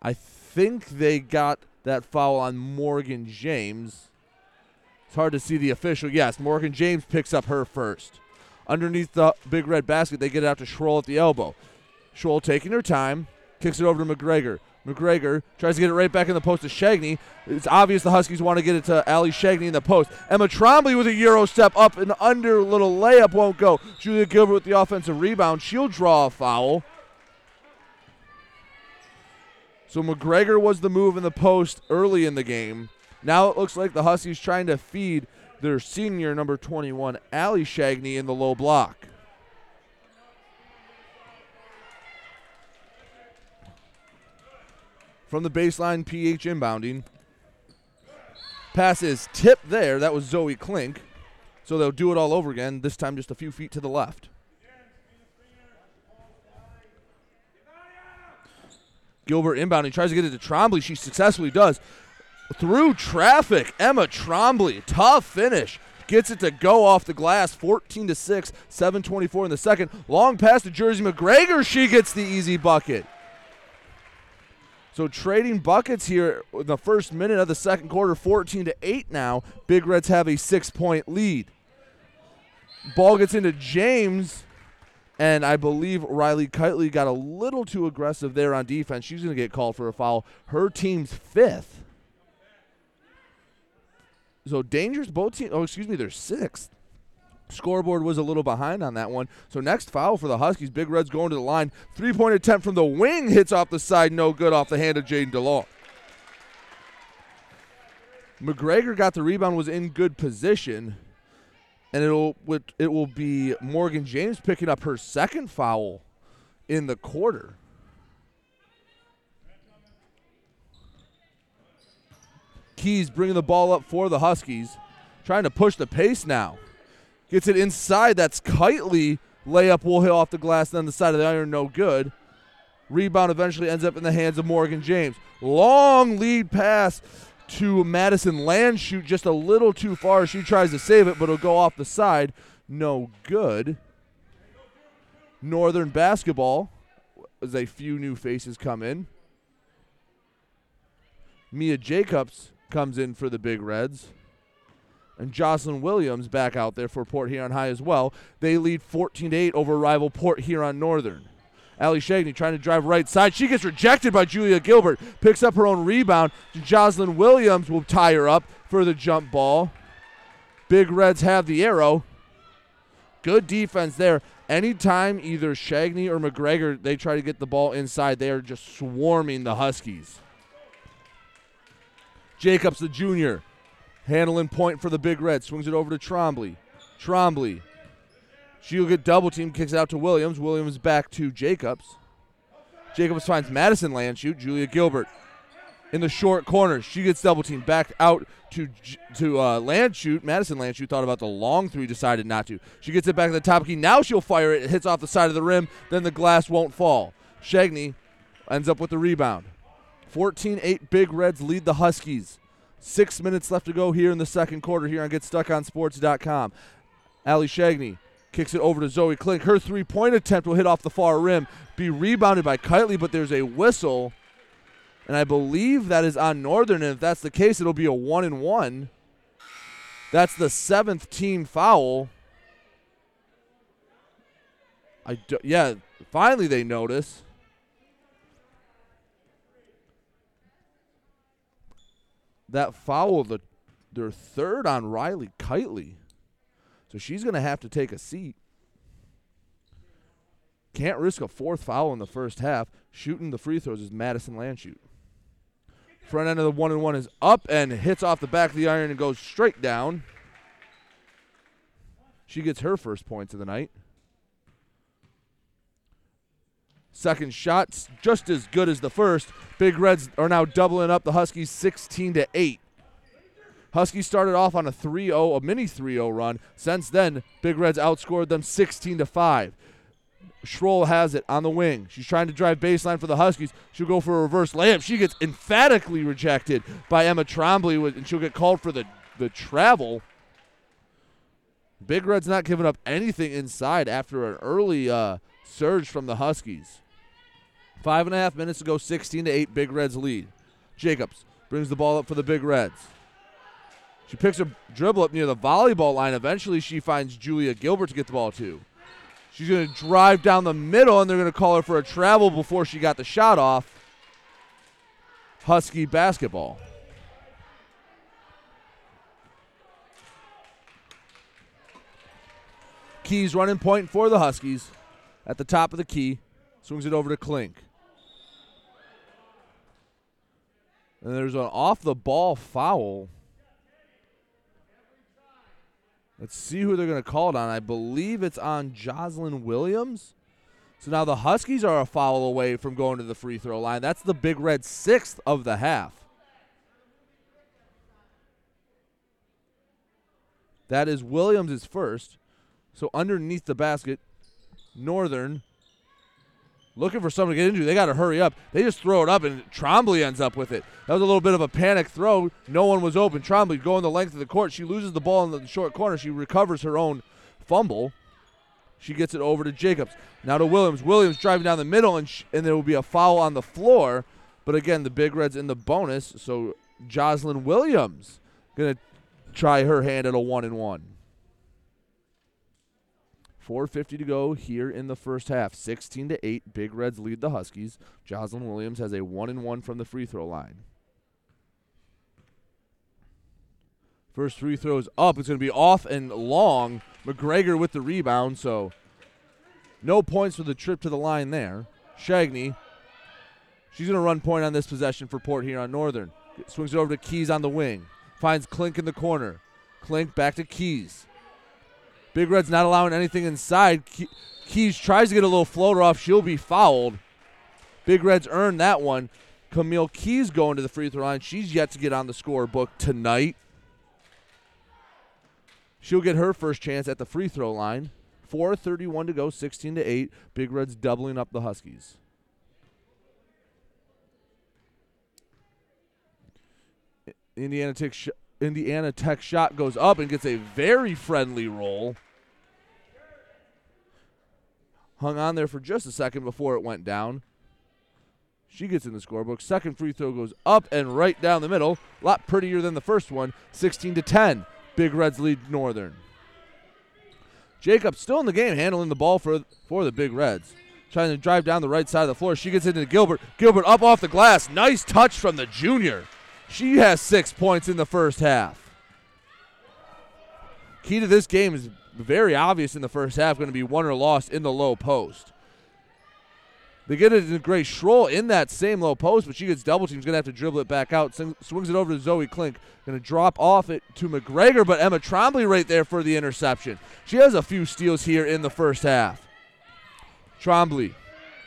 I think they got that foul on Morgan James. It's hard to see the official. Yes, Morgan James picks up her first. Underneath the big red basket, they get it out to Schroll at the elbow. Schroll taking her time, kicks it over to McGregor. McGregor tries to get it right back in the post to Shagney. It's obvious the Huskies want to get it to Ali Shagney in the post. Emma Trombley with a Euro step up and under little layup won't go. Julia Gilbert with the offensive rebound. She'll draw a foul. So McGregor was the move in the post early in the game. Now it looks like the Huskies trying to feed their senior number 21, Ali Shagney, in the low block. From the baseline, PH inbounding. Pass is tipped there. That was Zoe Klink. So they'll do it all over again, this time just a few feet to the left. Gilbert inbounding, tries to get it to Trombley. She successfully does. Through traffic, Emma Trombley, tough finish. Gets it to go off the glass, 14 to 6, 724 in the second. Long pass to Jersey McGregor. She gets the easy bucket. So trading buckets here in the first minute of the second quarter, 14 to 8 now. Big Reds have a six point lead. Ball gets into James, and I believe Riley Kitely got a little too aggressive there on defense. She's going to get called for a foul. Her team's fifth. So dangerous both teams. Oh, excuse me, they're sixth. Scoreboard was a little behind on that one. So next foul for the Huskies. Big Reds going to the line. Three point attempt from the wing hits off the side. No good off the hand of Jaden DeLong. McGregor got the rebound, was in good position, and it'll it will be Morgan James picking up her second foul in the quarter. Keys bringing the ball up for the Huskies, trying to push the pace now. Gets it inside. That's Kitely. Layup will hit off the glass, then the side of the iron, no good. Rebound eventually ends up in the hands of Morgan James. Long lead pass to Madison Landshut, just a little too far. She tries to save it, but it'll go off the side. No good. Northern basketball, as a few new faces come in. Mia Jacobs comes in for the Big Reds and Jocelyn Williams back out there for Port Huron High as well. They lead 14 8 over rival Port Huron Northern. Ali Shagney trying to drive right side. She gets rejected by Julia Gilbert. Picks up her own rebound. Jocelyn Williams will tie her up for the jump ball. Big Reds have the arrow. Good defense there. Anytime either Shagney or McGregor they try to get the ball inside, they are just swarming the Huskies. Jacobs, the junior, Handling point for the Big Red. Swings it over to Trombley. Trombley. She'll get double team, kicks out to Williams. Williams back to Jacobs. Jacobs finds Madison Landshut. Julia Gilbert in the short corner. She gets double team back out to to uh, Landshut. Madison Landshut thought about the long three, decided not to. She gets it back to the top key. Now she'll fire it. It hits off the side of the rim. Then the glass won't fall. Shagney ends up with the rebound. 14 8 Big Reds lead the Huskies. Six minutes left to go here in the second quarter here on GetStuckOnSports.com. Ali Shagney kicks it over to Zoe Klink. Her three point attempt will hit off the far rim, be rebounded by Kitely, but there's a whistle. And I believe that is on Northern. And if that's the case, it'll be a one and one. That's the seventh team foul. I do, yeah, finally they notice. That foul, the their third on Riley Kitely. So she's going to have to take a seat. Can't risk a fourth foul in the first half. Shooting the free throws is Madison Landshut. Front end of the one and one is up and hits off the back of the iron and goes straight down. She gets her first points of the night. Second shot's just as good as the first. Big Reds are now doubling up the Huskies 16 to 8. Huskies started off on a 3-0, a mini 3-0 run. Since then, Big Reds outscored them 16 to 5. Schroll has it on the wing. She's trying to drive baseline for the Huskies. She'll go for a reverse layup. She gets emphatically rejected by Emma Trombley, and she'll get called for the, the travel. Big Red's not giving up anything inside after an early uh, surge from the Huskies. Five and a half minutes to go, 16 to 8, Big Reds lead. Jacobs brings the ball up for the Big Reds. She picks a dribble up near the volleyball line. Eventually, she finds Julia Gilbert to get the ball to. She's going to drive down the middle, and they're going to call her for a travel before she got the shot off. Husky basketball. Keys running point for the Huskies at the top of the key. Swings it over to Klink. And there's an off the ball foul Let's see who they're going to call it on. I believe it's on Jocelyn Williams. So now the Huskies are a foul away from going to the free throw line. That's the Big Red sixth of the half. That is Williams' first. So underneath the basket, Northern looking for someone to get into. They got to hurry up. They just throw it up, and Trombley ends up with it. That was a little bit of a panic throw. No one was open. Trombley going the length of the court. She loses the ball in the short corner. She recovers her own fumble. She gets it over to Jacobs. Now to Williams. Williams driving down the middle, and, sh- and there will be a foul on the floor. But again, the Big Reds in the bonus. So Jocelyn Williams going to try her hand at a one and one. 450 to go here in the first half. 16 to 8. Big Reds lead the Huskies. Jocelyn Williams has a 1 and 1 from the free throw line. First free throw is up. It's going to be off and long. McGregor with the rebound, so no points for the trip to the line there. Shagney, she's going to run point on this possession for Port here on Northern. Swings it over to Keys on the wing. Finds Klink in the corner. Klink back to Keys. Big Red's not allowing anything inside. Keys tries to get a little floater off. She'll be fouled. Big Reds earned that one. Camille Keys going to the free throw line. She's yet to get on the scorebook tonight. She'll get her first chance at the free throw line. 4:31 to go, 16 to 8. Big Reds doubling up the Huskies. Indiana Tech, sh- Indiana Tech shot goes up and gets a very friendly roll hung on there for just a second before it went down. She gets in the scorebook. Second free throw goes up and right down the middle. A lot prettier than the first one. 16 to 10. Big Reds lead Northern. Jacob still in the game, handling the ball for for the Big Reds. Trying to drive down the right side of the floor. She gets into Gilbert. Gilbert up off the glass. Nice touch from the junior. She has six points in the first half. Key to this game is very obvious in the first half, going to be won or lost in the low post. They get it in Grace Schroll in that same low post, but she gets double teams. Going to have to dribble it back out. Swings it over to Zoe Klink. Going to drop off it to McGregor, but Emma Trombley right there for the interception. She has a few steals here in the first half. Trombley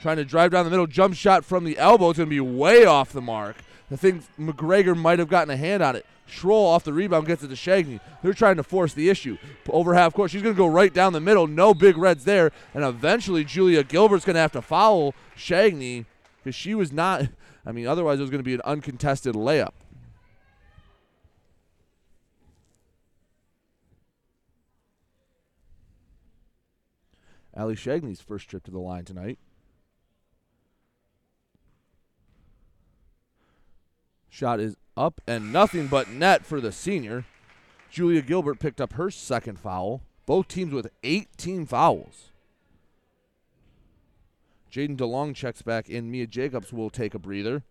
trying to drive down the middle. Jump shot from the elbow. It's going to be way off the mark. I think McGregor might have gotten a hand on it. Schroll off the rebound gets it to Shagney. They're trying to force the issue. Over half court, she's going to go right down the middle. No big reds there. And eventually, Julia Gilbert's going to have to foul Shagney because she was not. I mean, otherwise, it was going to be an uncontested layup. Ali Shagney's first trip to the line tonight. Shot is up and nothing but net for the senior. Julia Gilbert picked up her second foul. Both teams with 18 fouls. Jaden DeLong checks back in. Mia Jacobs will take a breather.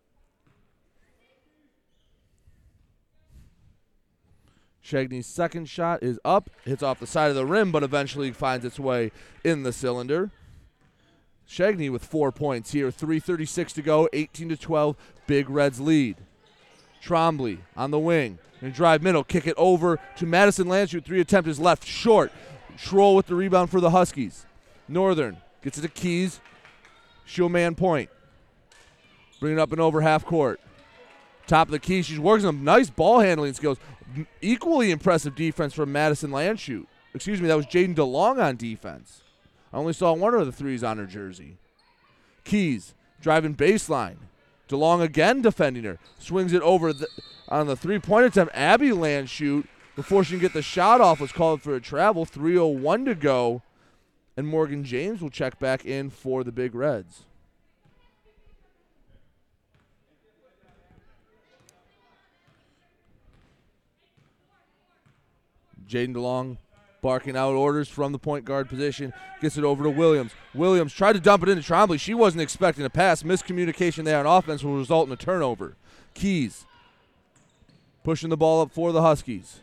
Shagny's second shot is up, hits off the side of the rim, but eventually finds its way in the cylinder. Shagny with four points here, 3:36 to go, 18 to 12, Big Reds lead. Trombley on the wing, and drive middle, kick it over to Madison Landshut. Three attempt is left short. Schroll with the rebound for the Huskies. Northern gets it to Keys. She'll man point. Bring it up and over half court. Top of the key. She's working some nice ball handling skills. Equally impressive defense from Madison Landshut. Excuse me, that was Jaden DeLong on defense. I only saw one of the threes on her jersey. Keys driving baseline. DeLong again defending her. Swings it over the, on the three point attempt. Abby Landshut before she can get the shot off, was called for a travel. 3.01 to go. And Morgan James will check back in for the Big Reds. Jaden DeLong barking out orders from the point guard position. Gets it over to Williams. Williams tried to dump it into Trombley. She wasn't expecting a pass. Miscommunication there on offense will result in a turnover. Keys pushing the ball up for the Huskies.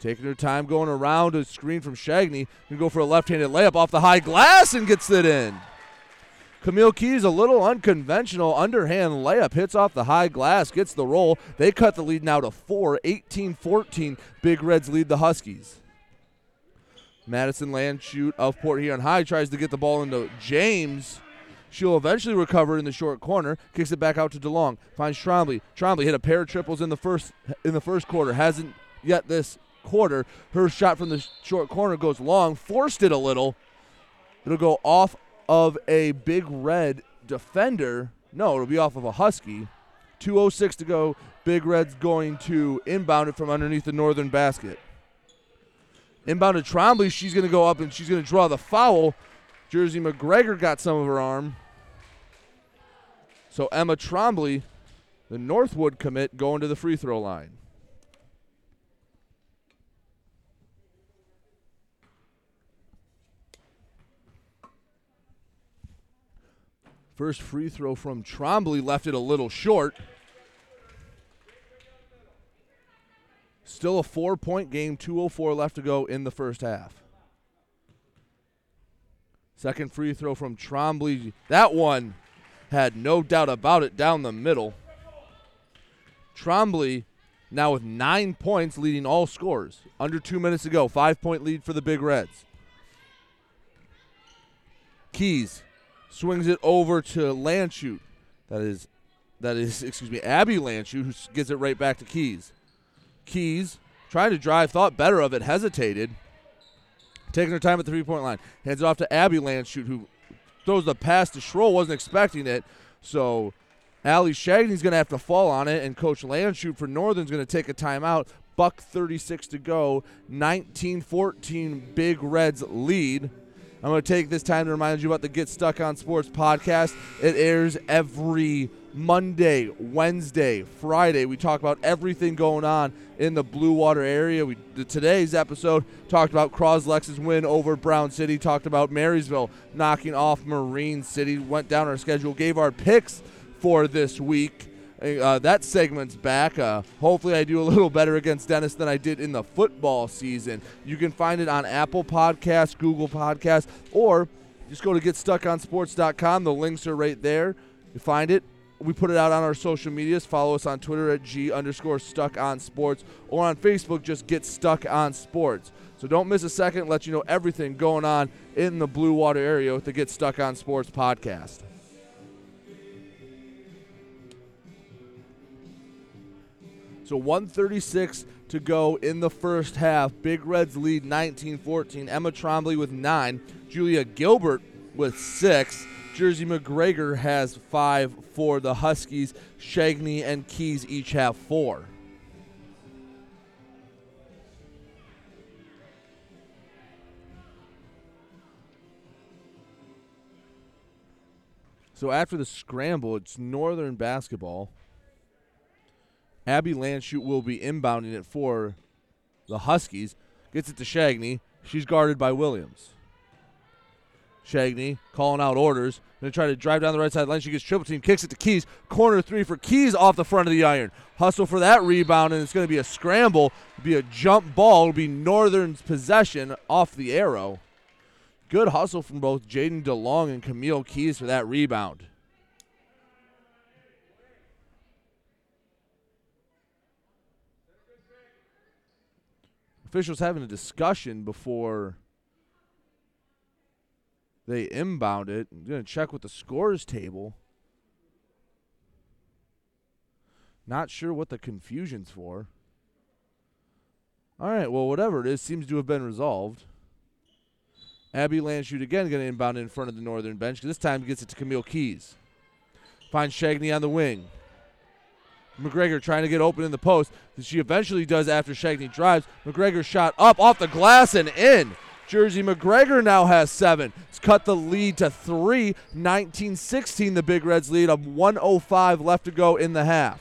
Taking her time going around a screen from Shagny. Can go for a left-handed layup off the high glass and gets it in. Camille Keys, a little unconventional underhand layup, hits off the high glass, gets the roll. They cut the lead now to four, 18 14. Big Reds lead the Huskies. Madison Landshut of Port Huron High tries to get the ball into James. She'll eventually recover in the short corner, kicks it back out to DeLong, finds Trombley. Trombley hit a pair of triples in the first in the first quarter, hasn't yet this quarter. Her shot from the short corner goes long, forced it a little. It'll go off of a big red defender. No, it'll be off of a Husky. 2.06 to go. Big Red's going to inbound it from underneath the northern basket. Inbound to Trombley. She's going to go up and she's going to draw the foul. Jersey McGregor got some of her arm. So Emma Trombley, the Northwood commit, going to the free throw line. First free throw from Trombley left it a little short. Still a oh four point game, 2.04 left to go in the first half. Second free throw from Trombley. That one had no doubt about it down the middle. Trombley now with nine points, leading all scores. Under two minutes to go. Five point lead for the Big Reds. Keys swings it over to Landshut. That is, that is, excuse me, Abby Landshut, who gets it right back to Keys. Keys trying to drive, thought better of it, hesitated, taking her time at the three point line. Hands it off to Abby Landshut, who throws the pass to Schroll, wasn't expecting it. So Allie Shagny's going to have to fall on it, and Coach Landshut for Northern's going to take a timeout. Buck 36 to go, 19 14 Big Reds lead. I'm going to take this time to remind you about the Get Stuck on Sports podcast. It airs every Monday, Wednesday, Friday. We talk about everything going on in the Blue Water area. We today's episode talked about Crosslex's win over Brown City. Talked about Marysville knocking off Marine City. Went down our schedule. Gave our picks for this week. Uh, that segment's back. Uh, hopefully, I do a little better against Dennis than I did in the football season. You can find it on Apple Podcasts, Google Podcasts, or just go to getstuckonsports.com. The links are right there. You find it. We put it out on our social medias. Follow us on Twitter at G underscore stuck on sports or on Facebook, just get stuck on sports. So don't miss a second. Let you know everything going on in the Blue Water area with the Get Stuck on Sports podcast. So 136 to go in the first half. Big Reds lead 19-14. Emma Trombley with nine. Julia Gilbert with six. Jersey McGregor has five for the Huskies. Shagney and Keys each have four. So after the scramble, it's Northern basketball. Abby Landshut will be inbounding it for the Huskies. Gets it to Shagny. She's guarded by Williams. Shagney calling out orders. To try to drive down the right side line. She gets triple team, kicks it to Keys. Corner three for Keys off the front of the iron. Hustle for that rebound, and it's to be a scramble. It'll be a jump ball. It'll be Northern's possession off the arrow. Good hustle from both Jaden DeLong and Camille Keys for that rebound. Officials having a discussion before they inbound it. I'm going to check with the scores table. Not sure what the confusion's for. All right, well, whatever it is, seems to have been resolved. Abby Landshut again going to inbound in front of the northern bench. This time gets it to Camille Keys. Finds Shagney on the wing. McGregor trying to get open in the post. She eventually does after Shagney drives. McGregor shot up off the glass and in. Jersey McGregor now has seven. It's cut the lead to three. 19 16, the Big Reds lead. Of 105 left to go in the half.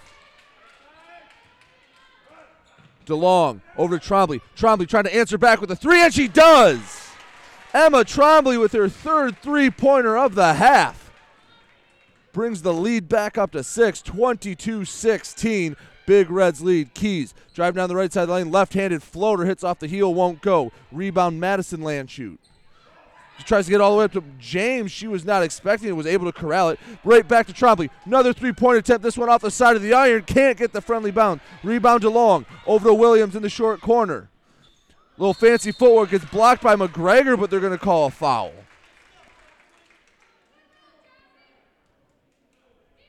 DeLong over to Trombley. Trombley trying to answer back with a three, and she does. Emma Trombley with her third three pointer of the half brings the lead back up to six, 22 16. Big Reds lead. Keys drive down the right side of the lane. Left handed floater hits off the heel, won't go. Rebound Madison Landshut. She tries to get all the way up to James. She was not expecting it, was able to corral it. Right back to Trombley. Another three point attempt. This one off the side of the iron. Can't get the friendly bound. Rebound DeLong. Over to Williams in the short corner. Little fancy footwork gets blocked by McGregor, but they're going to call a foul.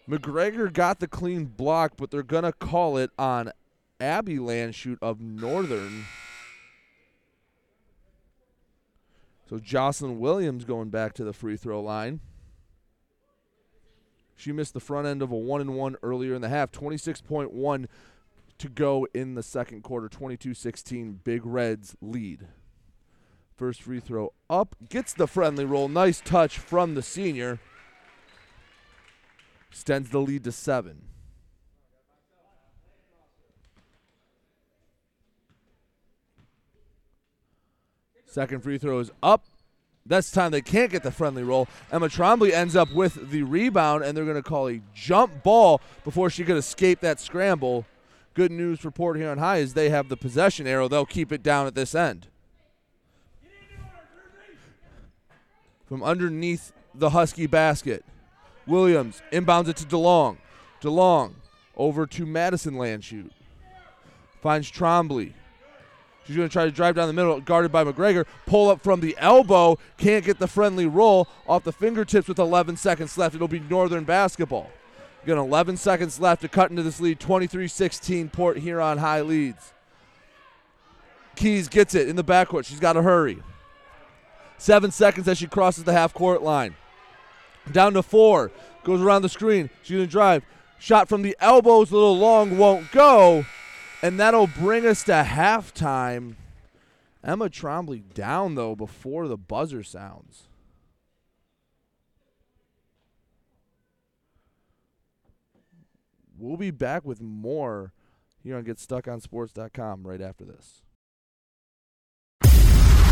McGregor got the clean block, but they're going to call it on Abby Landshut of Northern. So Jocelyn Williams going back to the free throw line. She missed the front end of a one and one earlier in the half. 26.1 to go in the second quarter. 22 16. Big Reds lead. First free throw up. Gets the friendly roll. Nice touch from the senior. Extends the lead to seven. Second free throw is up. This time they can't get the friendly roll. Emma Trombley ends up with the rebound, and they're going to call a jump ball before she could escape that scramble. Good news for Port Huron High is they have the possession arrow. They'll keep it down at this end. From underneath the Husky basket, Williams inbounds it to DeLong. DeLong over to Madison Landshut. Finds Trombley. She's going to try to drive down the middle, guarded by McGregor. Pull up from the elbow. Can't get the friendly roll off the fingertips with 11 seconds left. It'll be Northern basketball. Got 11 seconds left to cut into this lead. 23 16, Port Huron High leads. Keys gets it in the backcourt. She's got to hurry. Seven seconds as she crosses the half court line. Down to four. Goes around the screen. She's going to drive. Shot from the elbows, a little long, won't go. And that'll bring us to halftime. Emma Trombley down, though, before the buzzer sounds. We'll be back with more here on GetStuckOnSports.com right after this.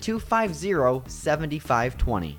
250 7520.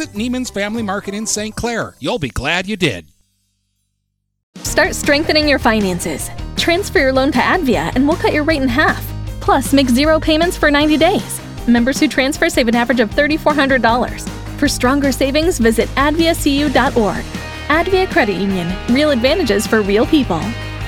Neiman's Family Market in St. Clair. You'll be glad you did. Start strengthening your finances. Transfer your loan to Advia and we'll cut your rate in half. Plus, make zero payments for 90 days. Members who transfer save an average of $3,400. For stronger savings, visit adviacu.org. Advia Credit Union. Real advantages for real people.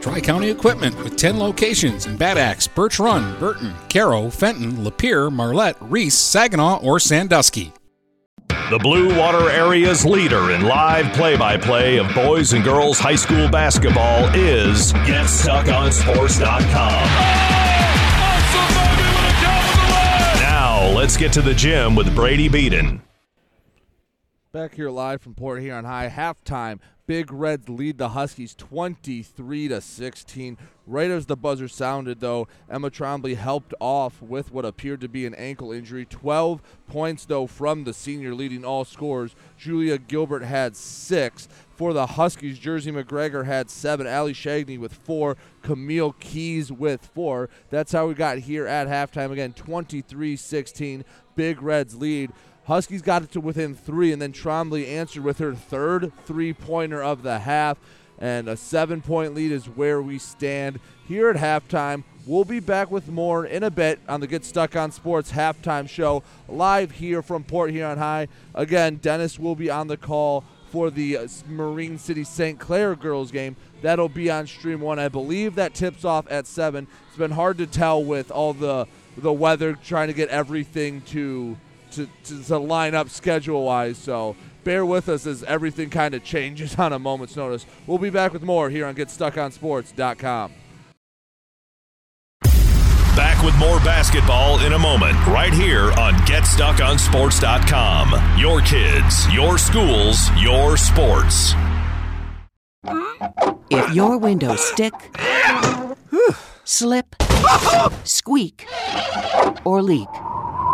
Tri County Equipment with 10 locations in Bad Axe, Birch Run, Burton, Caro, Fenton, Lapeer, Marlette, Reese, Saginaw, or Sandusky. The Blue Water Area's leader in live play by play of boys and girls high school basketball is GetStuckOnSports.com. Now, let's get to the gym with Brady Beaton. Back here live from Port Huron High, halftime. Big Reds lead the Huskies 23 to 16. Right as the buzzer sounded, though, Emma Trombley helped off with what appeared to be an ankle injury. 12 points, though, from the senior leading all scorers. Julia Gilbert had six. For the Huskies, Jersey McGregor had seven. Ali Shagney with four. Camille Keys with four. That's how we got here at halftime. Again, 23 16. Big Reds lead. Huskies got it to within three, and then Trombley answered with her third three pointer of the half. And a seven point lead is where we stand here at halftime. We'll be back with more in a bit on the Get Stuck on Sports halftime show live here from Port Huron High. Again, Dennis will be on the call for the uh, Marine City St. Clair girls game. That'll be on Stream 1. I believe that tips off at 7. It's been hard to tell with all the the weather trying to get everything to to, to, to line up schedule wise. So bear with us as everything kind of changes on a moment's notice. We'll be back with more here on GetStuckOnSports.com. Back with more basketball in a moment, right here on GetStuckOnSports.com. Your kids, your schools, your sports. If your windows stick, slip, squeak, or leak,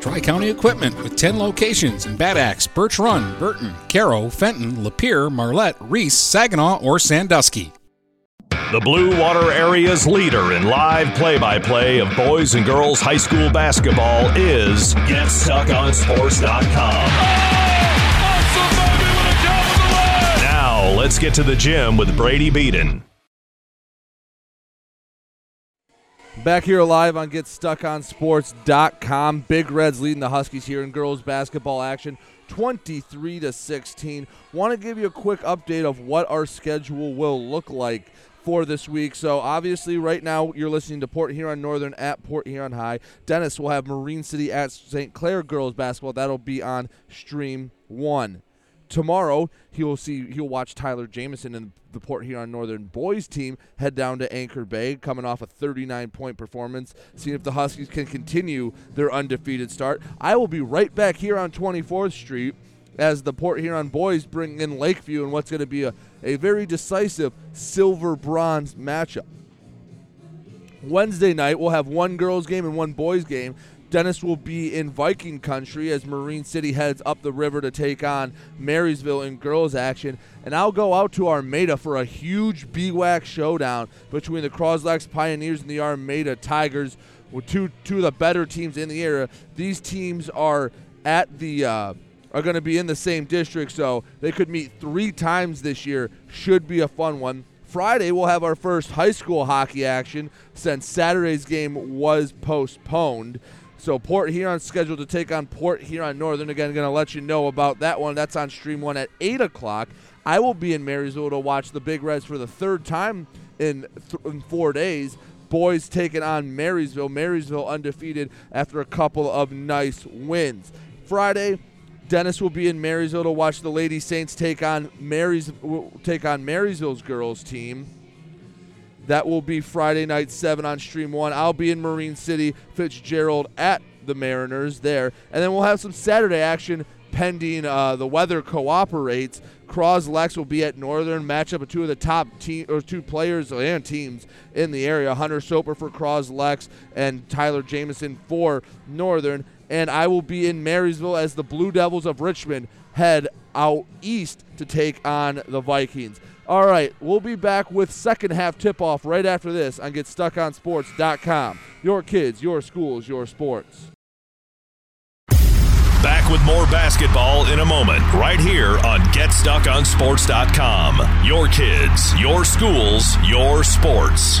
Tri County Equipment with 10 locations in Bad Axe, Birch Run, Burton, Caro, Fenton, Lapeer, Marlette, Reese, Saginaw, or Sandusky. The Blue Water Area's leader in live play by play of boys and girls high school basketball is GetStuckOnSports.com. Now, let's get to the gym with Brady Beaton. Back here live on GetStuckOnSports.com. Big Reds leading the Huskies here in girls basketball action, 23 to 16. Want to give you a quick update of what our schedule will look like for this week. So obviously, right now you're listening to Port Huron Northern at Port Huron High. Dennis will have Marine City at St. Clair girls basketball. That'll be on Stream One tomorrow he will see he'll watch Tyler Jamison and the Port Huron Northern boys team head down to Anchor Bay, coming off a 39 point performance, seeing if the Huskies can continue their undefeated start. I will be right back here on 24th Street as the Port Huron boys bring in Lakeview and what's going to be a, a very decisive silver bronze matchup. Wednesday night, we'll have one girls' game and one boys' game. Dennis will be in Viking country as Marine City heads up the river to take on Marysville in girls action. And I'll go out to Armada for a huge BWAC showdown between the Croslex Pioneers and the Armada Tigers, with two two of the better teams in the area. These teams are at the uh, are going to be in the same district, so they could meet three times this year. Should be a fun one. Friday, we'll have our first high school hockey action since Saturday's game was postponed. So Port Huron scheduled to take on Port Huron Northern. Again, going to let you know about that one. That's on Stream One at eight o'clock. I will be in Marysville to watch the Big Reds for the third time in, th- in four days. Boys taking on Marysville. Marysville undefeated after a couple of nice wins. Friday, Dennis will be in Marysville to watch the Lady Saints take on Marys take on Marysville's girls team. That will be Friday night, 7 on Stream 1. I'll be in Marine City, Fitzgerald at the Mariners there. And then we'll have some Saturday action pending uh, the weather cooperates. Croslex will be at Northern matchup of two of the top team or two players and teams in the area. Hunter Soper for Croslex and Tyler Jamison for Northern. And I will be in Marysville as the Blue Devils of Richmond head out east to take on the Vikings. All right, we'll be back with second half tip off right after this on GetStuckOnSports.com. Your kids, your schools, your sports. Back with more basketball in a moment, right here on GetStuckOnSports.com. Your kids, your schools, your sports.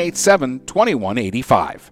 987 2185.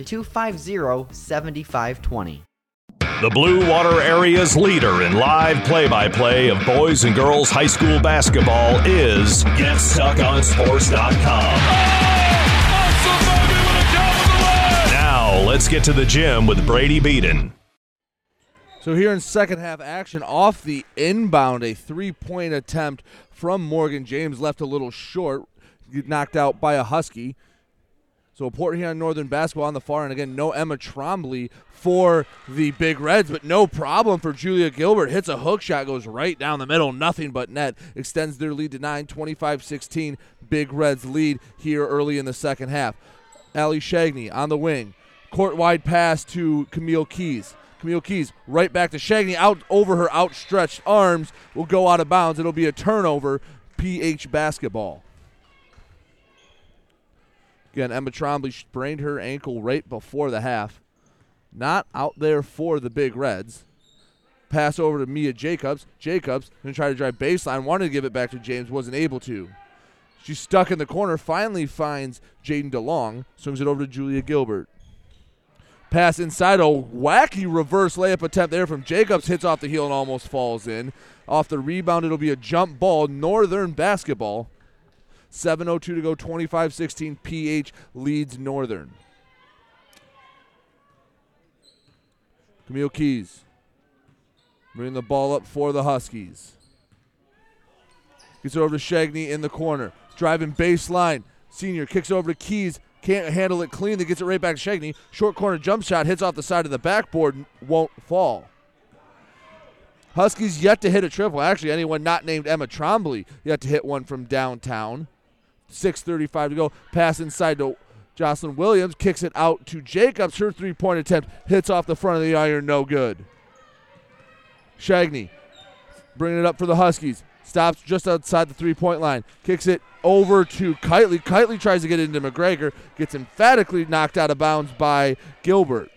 250 7520. The Blue Water Area's leader in live play by play of boys and girls high school basketball is GetStuckOnSports.com. Now, let's get to the gym with Brady Beaton. So here in second half action, off the inbound, a three-point attempt from Morgan James left a little short. knocked out by a Husky. So a Port Huron Northern basketball on the far end. Again, no Emma Trombley for the Big Reds, but no problem for Julia Gilbert. Hits a hook shot, goes right down the middle, nothing but net. Extends their lead to 9, 25 16. Big Reds lead here early in the second half. Ali Shagney on the wing. Court wide pass to Camille Keys. Camille Keys right back to Shagney out over her outstretched arms will go out of bounds. It'll be a turnover. PH basketball. Again, Emma Trombley sprained her ankle right before the half. Not out there for the Big Reds. Pass over to Mia Jacobs. Jacobs going to try to drive baseline. Wanted to give it back to James. Wasn't able to. She's stuck in the corner. Finally finds Jaden DeLong. Swings it over to Julia Gilbert. Pass inside. A wacky reverse layup attempt there from Jacobs. Hits off the heel and almost falls in. Off the rebound, it'll be a jump ball. Northern basketball. 7.02 to go, 25 16. PH leads Northern. Camille Keys bringing the ball up for the Huskies. Gets it over to Shagney in the corner. Driving baseline. Senior kicks over to Keys. Can't handle it clean. cleanly. Gets it right back to Shagney. Short corner jump shot. Hits off the side of the backboard. Won't fall. Huskies yet to hit a triple. Actually, anyone not named Emma Trombley yet to hit one from downtown. 6.35 to go. Pass inside to Jocelyn Williams. Kicks it out to Jacobs. Her three point attempt hits off the front of the iron. No good. Shagney bringing it up for the Huskies. Stops just outside the three point line. Kicks it over to Kitely. Kitely tries to get into McGregor. Gets emphatically knocked out of bounds by Gilbert.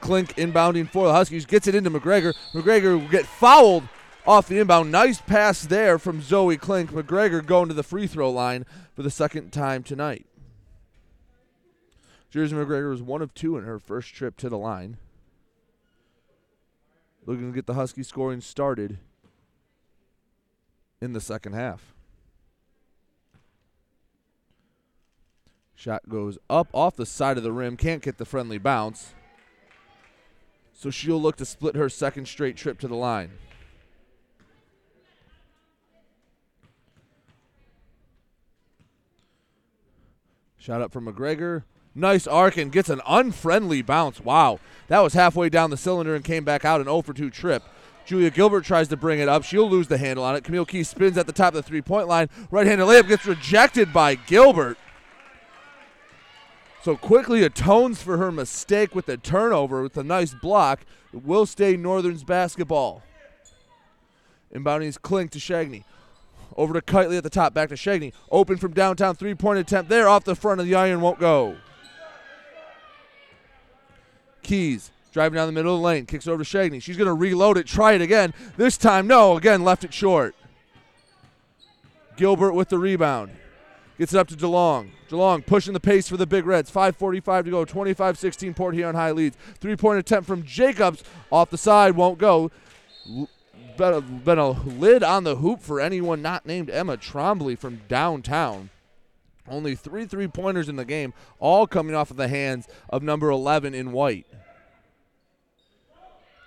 Klink inbounding for the Huskies. Gets it into McGregor. McGregor will get fouled off the inbound. Nice pass there from Zoe Klink. McGregor going to the free throw line for the second time tonight. Jersey McGregor was one of two in her first trip to the line. Looking to get the Husky scoring started in the second half. Shot goes up off the side of the rim. Can't get the friendly bounce. So she'll look to split her second straight trip to the line. Shot up from McGregor. Nice arc and gets an unfriendly bounce. Wow. That was halfway down the cylinder and came back out an 0 for 2 trip. Julia Gilbert tries to bring it up. She'll lose the handle on it. Camille Key spins at the top of the three point line. Right handed layup gets rejected by Gilbert. So quickly atones for her mistake with the turnover with a nice block. It will stay Northern's basketball. Inbounding is Klink to Shagney. Over to Kitely at the top. Back to Shagney. Open from downtown. Three point attempt there. Off the front of the iron. Won't go. Keys driving down the middle of the lane. Kicks over to Shagney. She's going to reload it. Try it again. This time, no. Again, left it short. Gilbert with the rebound. Gets it up to DeLong. DeLong pushing the pace for the Big Reds. 5.45 to go. 25 16. Port Huron High leads. Three point attempt from Jacobs. Off the side. Won't go. Been a, been a lid on the hoop for anyone not named Emma Trombley from downtown. Only three three pointers in the game, all coming off of the hands of number 11 in white.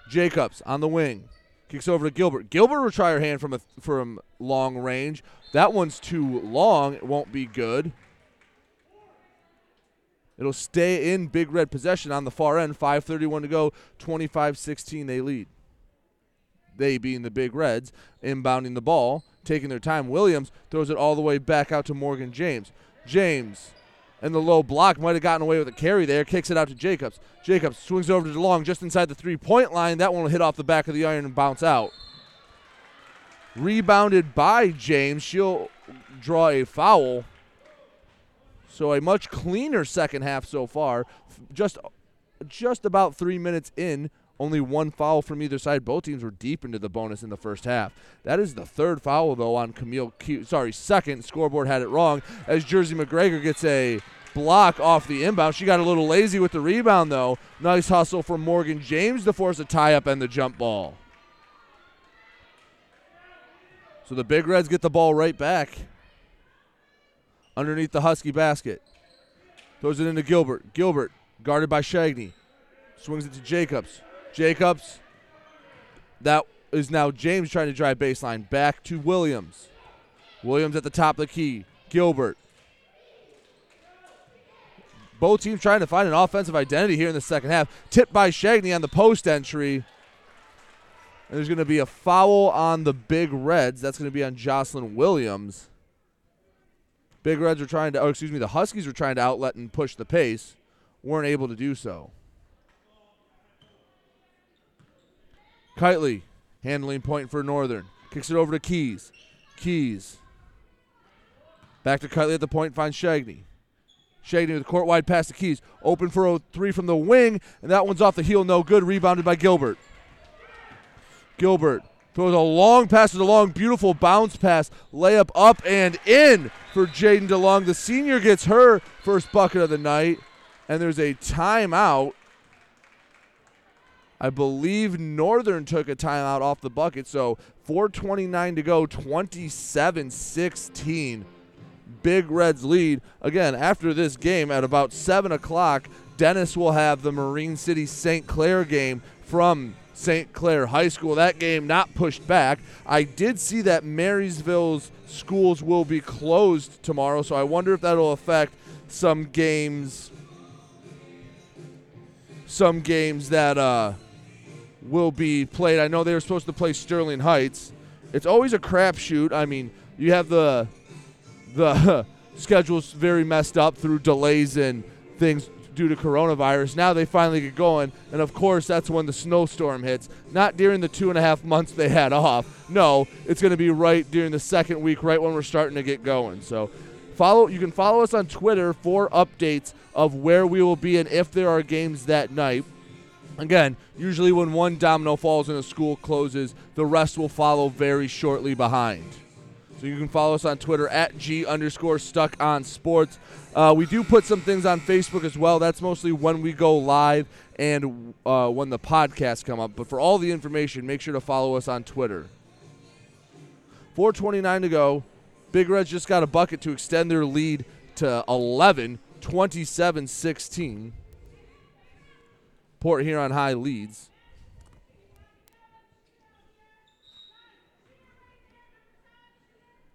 Jacobs on the wing. Kicks over to Gilbert. Gilbert will try her hand from a, from long range. That one's too long. It won't be good. It'll stay in Big Red possession on the far end. 5.31 to go. 25 16 they lead. They being the Big Reds, inbounding the ball, taking their time. Williams throws it all the way back out to Morgan James. James and the low block might have gotten away with a carry there. Kicks it out to Jacobs. Jacobs swings over to DeLong just inside the three point line. That one will hit off the back of the iron and bounce out. Rebounded by James. She'll draw a foul. So a much cleaner second half so far. Just just about three minutes in. Only one foul from either side. Both teams were deep into the bonus in the first half. That is the third foul, though, on Camille. Q- sorry, second. Scoreboard had it wrong as Jersey McGregor gets a block off the inbound. She got a little lazy with the rebound, though. Nice hustle from Morgan James to force a tie up and the jump ball. So the Big Reds get the ball right back underneath the Husky basket. Throws it into Gilbert. Gilbert guarded by Shagney. Swings it to Jacobs. Jacobs. That is now James trying to drive baseline. Back to Williams. Williams at the top of the key. Gilbert. Both teams trying to find an offensive identity here in the second half. Tipped by Shagney on the post entry. And there's going to be a foul on the Big Reds. That's going to be on Jocelyn Williams. Big Reds were trying to, oh, excuse me, the Huskies were trying to outlet and push the pace. Weren't able to do so. Kitely handling point for Northern. Kicks it over to Keys. Keys. Back to Kitely at the point, finds Shagney. Shagney with a court wide pass to Keys. Open for a three from the wing, and that one's off the heel, no good. Rebounded by Gilbert. Gilbert throws a long pass to DeLong, beautiful bounce pass, layup up and in for Jaden DeLong. The senior gets her first bucket of the night, and there's a timeout. I believe Northern took a timeout off the bucket, so 4:29 to go, 27-16. Big Reds lead. Again, after this game at about 7 o'clock, Dennis will have the Marine City St. Clair game from St. Clair High School. That game not pushed back. I did see that Marysville's schools will be closed tomorrow, so I wonder if that'll affect some games some games that uh, will be played. I know they were supposed to play Sterling Heights. It's always a crapshoot. I mean, you have the the schedule's very messed up through delays and things due to coronavirus. Now they finally get going, and of course that's when the snowstorm hits. Not during the two and a half months they had off. No, it's going to be right during the second week, right when we're starting to get going. So follow. You can follow us on Twitter for updates of where we will be and if there are games that night. Again, usually when one domino falls and a school closes, the rest will follow very shortly behind. So you can follow us on Twitter at G underscore stuck on sports. Uh, we do put some things on Facebook as well. That's mostly when we go live and uh, when the podcasts come up. But for all the information, make sure to follow us on Twitter. 429 to go. Big Reds just got a bucket to extend their lead to 11, 27 16. Port Huron High leads.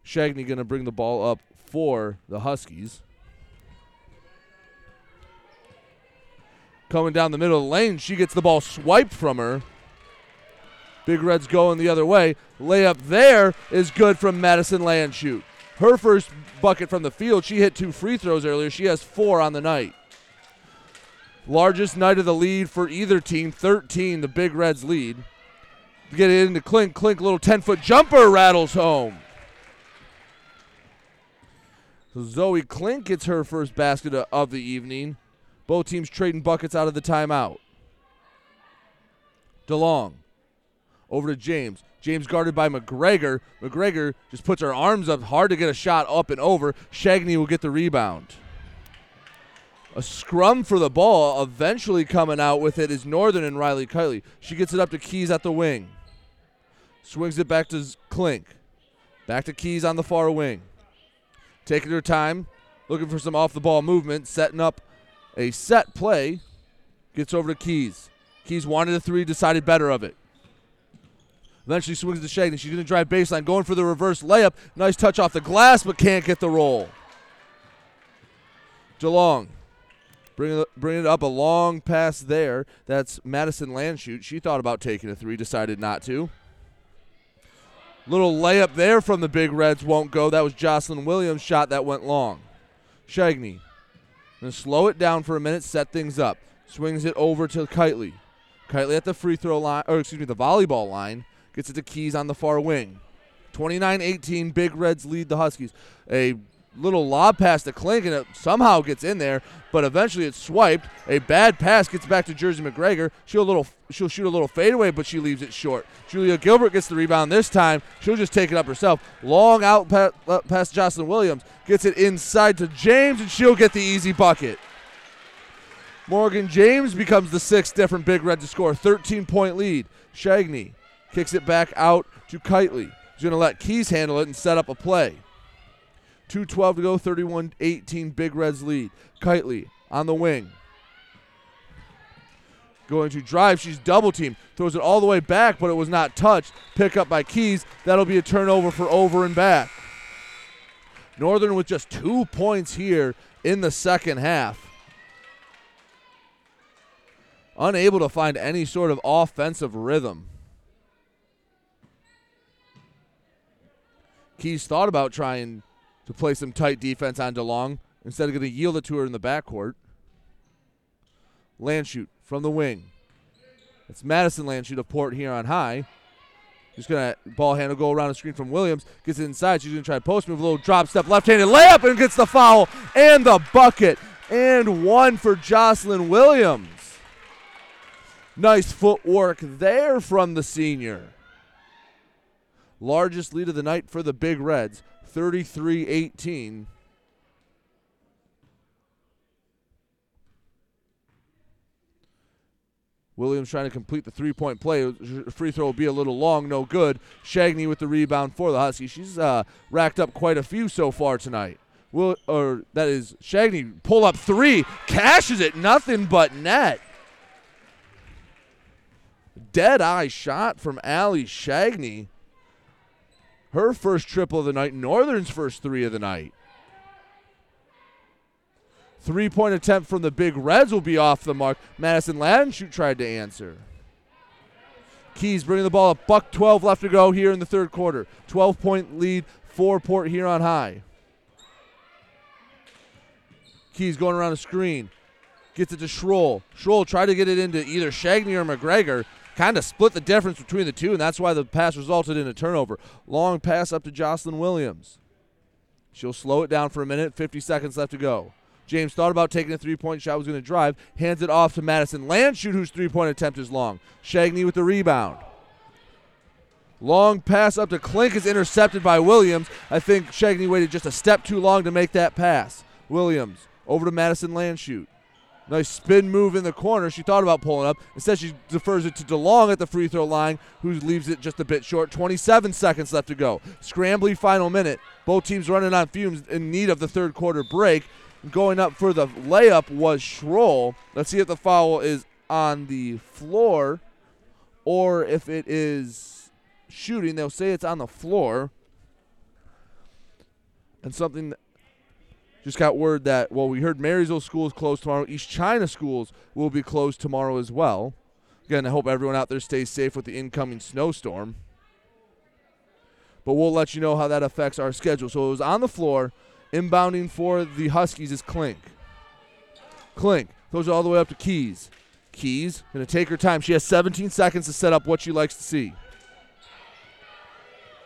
Shagney going to bring the ball up for the Huskies. Coming down the middle of the lane, she gets the ball swiped from her. Big Reds going the other way. Layup there is good from Madison Landshut. Her first bucket from the field. She hit two free throws earlier. She has four on the night. Largest night of the lead for either team, 13, the Big Reds lead. Get it into Klink. Klink, little 10 foot jumper rattles home. So Zoe Klink gets her first basket of the evening. Both teams trading buckets out of the timeout. DeLong over to James. James guarded by McGregor. McGregor just puts her arms up hard to get a shot up and over. Shagney will get the rebound. A scrum for the ball. Eventually coming out with it is Northern and Riley Kitely. She gets it up to Keys at the wing. Swings it back to Klink. Back to Keys on the far wing. Taking her time, looking for some off the ball movement, setting up a set play. Gets over to Keys. Keys wanted a three, decided better of it. Eventually swings to Shagney. She's going to drive baseline, going for the reverse layup. Nice touch off the glass, but can't get the roll. DeLong bring it, bring it up a long pass there. That's Madison Landshut. She thought about taking a three, decided not to. Little layup there from the Big Reds won't go. That was Jocelyn Williams' shot that went long. Shagney. Gonna slow it down for a minute, set things up. Swings it over to Kitely. Kitely at the free throw line, or excuse me, the volleyball line. Gets it to Keys on the far wing. 29 18, Big Reds lead the Huskies. A little lob pass to Klink, and it somehow gets in there, but eventually it's swiped. A bad pass gets back to Jersey McGregor. She'll little she'll shoot a little fadeaway, but she leaves it short. Julia Gilbert gets the rebound this time. She'll just take it up herself. Long out uh, past Jocelyn Williams gets it inside to James, and she'll get the easy bucket. Morgan James becomes the sixth different Big Red to score. 13 point lead. Shagney kicks it back out to Kitely. He's going to let Keys handle it and set up a play. 2.12 to go, 31 18, Big Reds lead. Kitely on the wing. Going to drive. She's double teamed. Throws it all the way back, but it was not touched. Pick up by Keys. That'll be a turnover for over and back. Northern with just two points here in the second half. Unable to find any sort of offensive rhythm. Keys thought about trying to play some tight defense on DeLong instead of going to yield it to her in the backcourt. Landshut from the wing. It's Madison Landshut of Port Huron High. Just gonna ball handle go around the screen from Williams. Gets it inside. She's gonna try to post move, a little drop step, left-handed layup, and gets the foul and the bucket and one for Jocelyn Williams. Nice footwork there from the senior. Largest lead of the night for the Big Reds, 33 18. Williams trying to complete the three point play. Free throw will be a little long, no good. Shagney with the rebound for the Huskies. She's uh, racked up quite a few so far tonight. Will or that is Shagney pull up three, cashes it, nothing but net. Dead eye shot from Allie Shagney. Her first triple of the night, Northern's first three of the night. Three point attempt from the Big Reds will be off the mark. Madison Landshut tried to answer. Keys bringing the ball up. Buck 12 left to go here in the third quarter. 12 point lead for Port Huron High. Keys going around the screen. Gets it to Schroll. Schroll tried to get it into either Shagney or McGregor. Kind of split the difference between the two, and that's why the pass resulted in a turnover. Long pass up to Jocelyn Williams. She'll slow it down for a minute. 50 seconds left to go. James thought about taking a three point shot, was going to drive, hands it off to Madison Landshut, whose three point attempt is long. Shagney with the rebound. Long pass up to Klink is intercepted by Williams. I think Shagney waited just a step too long to make that pass. Williams over to Madison Landshut. Nice spin move in the corner. She thought about pulling up. Instead, she defers it to DeLong at the free throw line, who leaves it just a bit short. 27 seconds left to go. Scrambly final minute. Both teams running on fumes in need of the third quarter break. Going up for the layup was Schroll. Let's see if the foul is on the floor or if it is shooting. They'll say it's on the floor. And something just got word that, well, we heard Marysville schools closed tomorrow. East China schools will be closed tomorrow as well. Again, I hope everyone out there stays safe with the incoming snowstorm. But we'll let you know how that affects our schedule. So it was on the floor. Inbounding for the Huskies is Klink. Klink it all the way up to Keys. Keys going to take her time. She has 17 seconds to set up what she likes to see.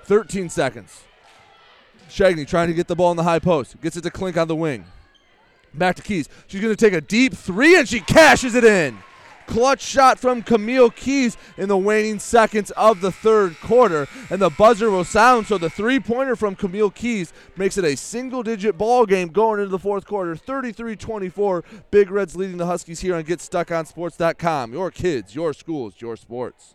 13 seconds. Shagney trying to get the ball in the high post. Gets it to Klink on the wing. Back to Keys. She's going to take a deep three and she cashes it in. Clutch shot from Camille Keys in the waning seconds of the third quarter. And the buzzer will sound. So the three pointer from Camille Keys makes it a single digit ball game going into the fourth quarter. 33 24. Big Reds leading the Huskies here on GetStuckOnSports.com. Your kids, your schools, your sports.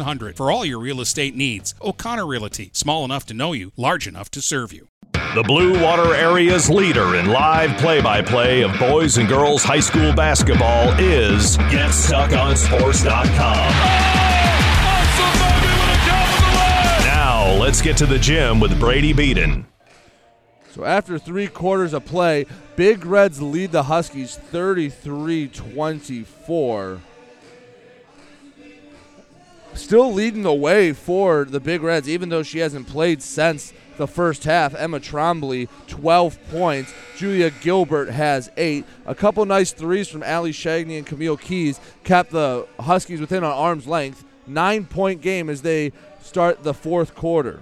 8700 for all your real estate needs. O'Connor Realty, small enough to know you, large enough to serve you. The Blue Water Area's leader in live play by play of boys and girls high school basketball is GetStuckOnSports.com. Now, let's get to the gym with Brady Beaton. So after three quarters of play, Big Reds lead the Huskies 33 24. Still leading the way for the Big Reds, even though she hasn't played since the first half. Emma Trombley, 12 points. Julia Gilbert has eight. A couple nice threes from Allie Shagney and Camille Keys kept the Huskies within an arm's length. Nine point game as they start the fourth quarter.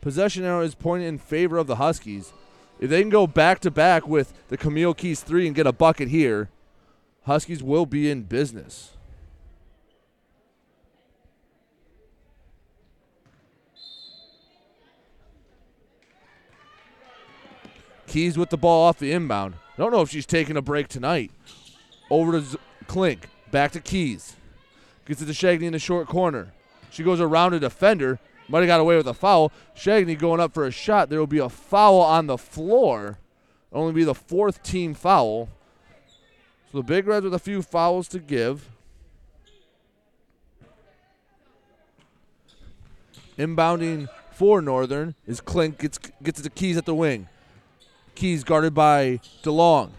Possession arrow is pointing in favor of the Huskies. If they can go back to back with the Camille Keys three and get a bucket here, Huskies will be in business. Keys with the ball off the inbound. Don't know if she's taking a break tonight. Over to Z- Klink. Back to Keys. Gets it to Shagney in the short corner. She goes around a defender. Might have got away with a foul. Shagney going up for a shot. There will be a foul on the floor. Only be the fourth team foul. So the Big Reds with a few fouls to give. Inbounding for Northern is Klink. Gets, gets to Keys at the wing. Keys guarded by DeLong.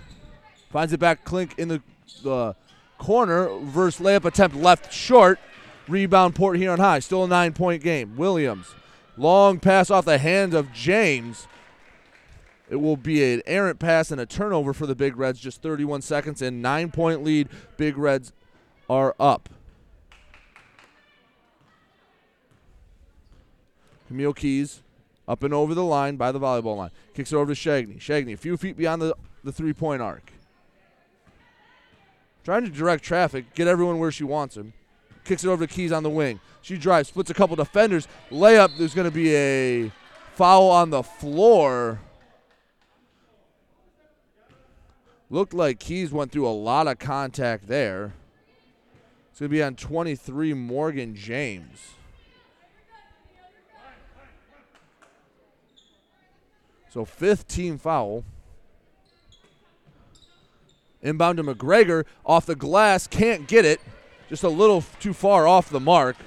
Finds it back Klink in the, the corner. Reverse layup attempt left short. Rebound Port Huron High. Still a nine point game. Williams. Long pass off the hands of James. It will be an errant pass and a turnover for the Big Reds. Just 31 seconds and nine point lead. Big Reds are up. Camille Keys up and over the line by the volleyball line. Kicks it over to Shagney. Shagney, a few feet beyond the, the three point arc. Trying to direct traffic, get everyone where she wants him. Kicks it over to Keys on the wing. She drives, splits a couple defenders. Layup, there's going to be a foul on the floor. Looked like Keys went through a lot of contact there. It's going to be on 23 Morgan James. So fifth team foul. Inbound to McGregor off the glass, can't get it. Just a little too far off the mark.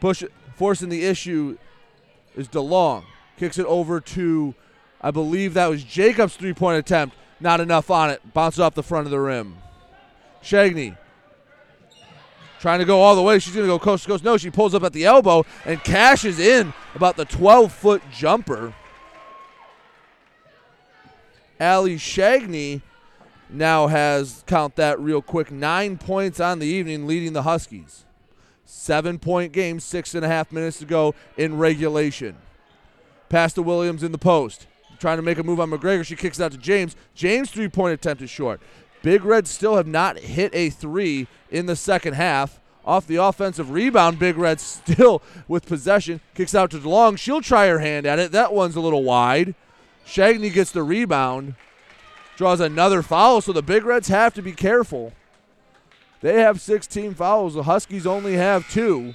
Push forcing the issue is DeLong. Kicks it over to I believe that was Jacobs' three-point attempt. Not enough on it. Bounces off the front of the rim. Shagney trying to go all the way. She's going to go coast to coast. No, she pulls up at the elbow and cashes in about the 12-foot jumper. Allie Shagney now has, count that real quick, nine points on the evening, leading the Huskies. Seven point game, six and a half minutes to go in regulation. Pass to Williams in the post. Trying to make a move on McGregor. She kicks it out to James. James' three point attempt is short. Big Red still have not hit a three in the second half. Off the offensive rebound, Big Red still with possession. Kicks out to DeLong. She'll try her hand at it. That one's a little wide. Shagney gets the rebound, draws another foul, so the Big Reds have to be careful. They have 16 fouls. The Huskies only have two.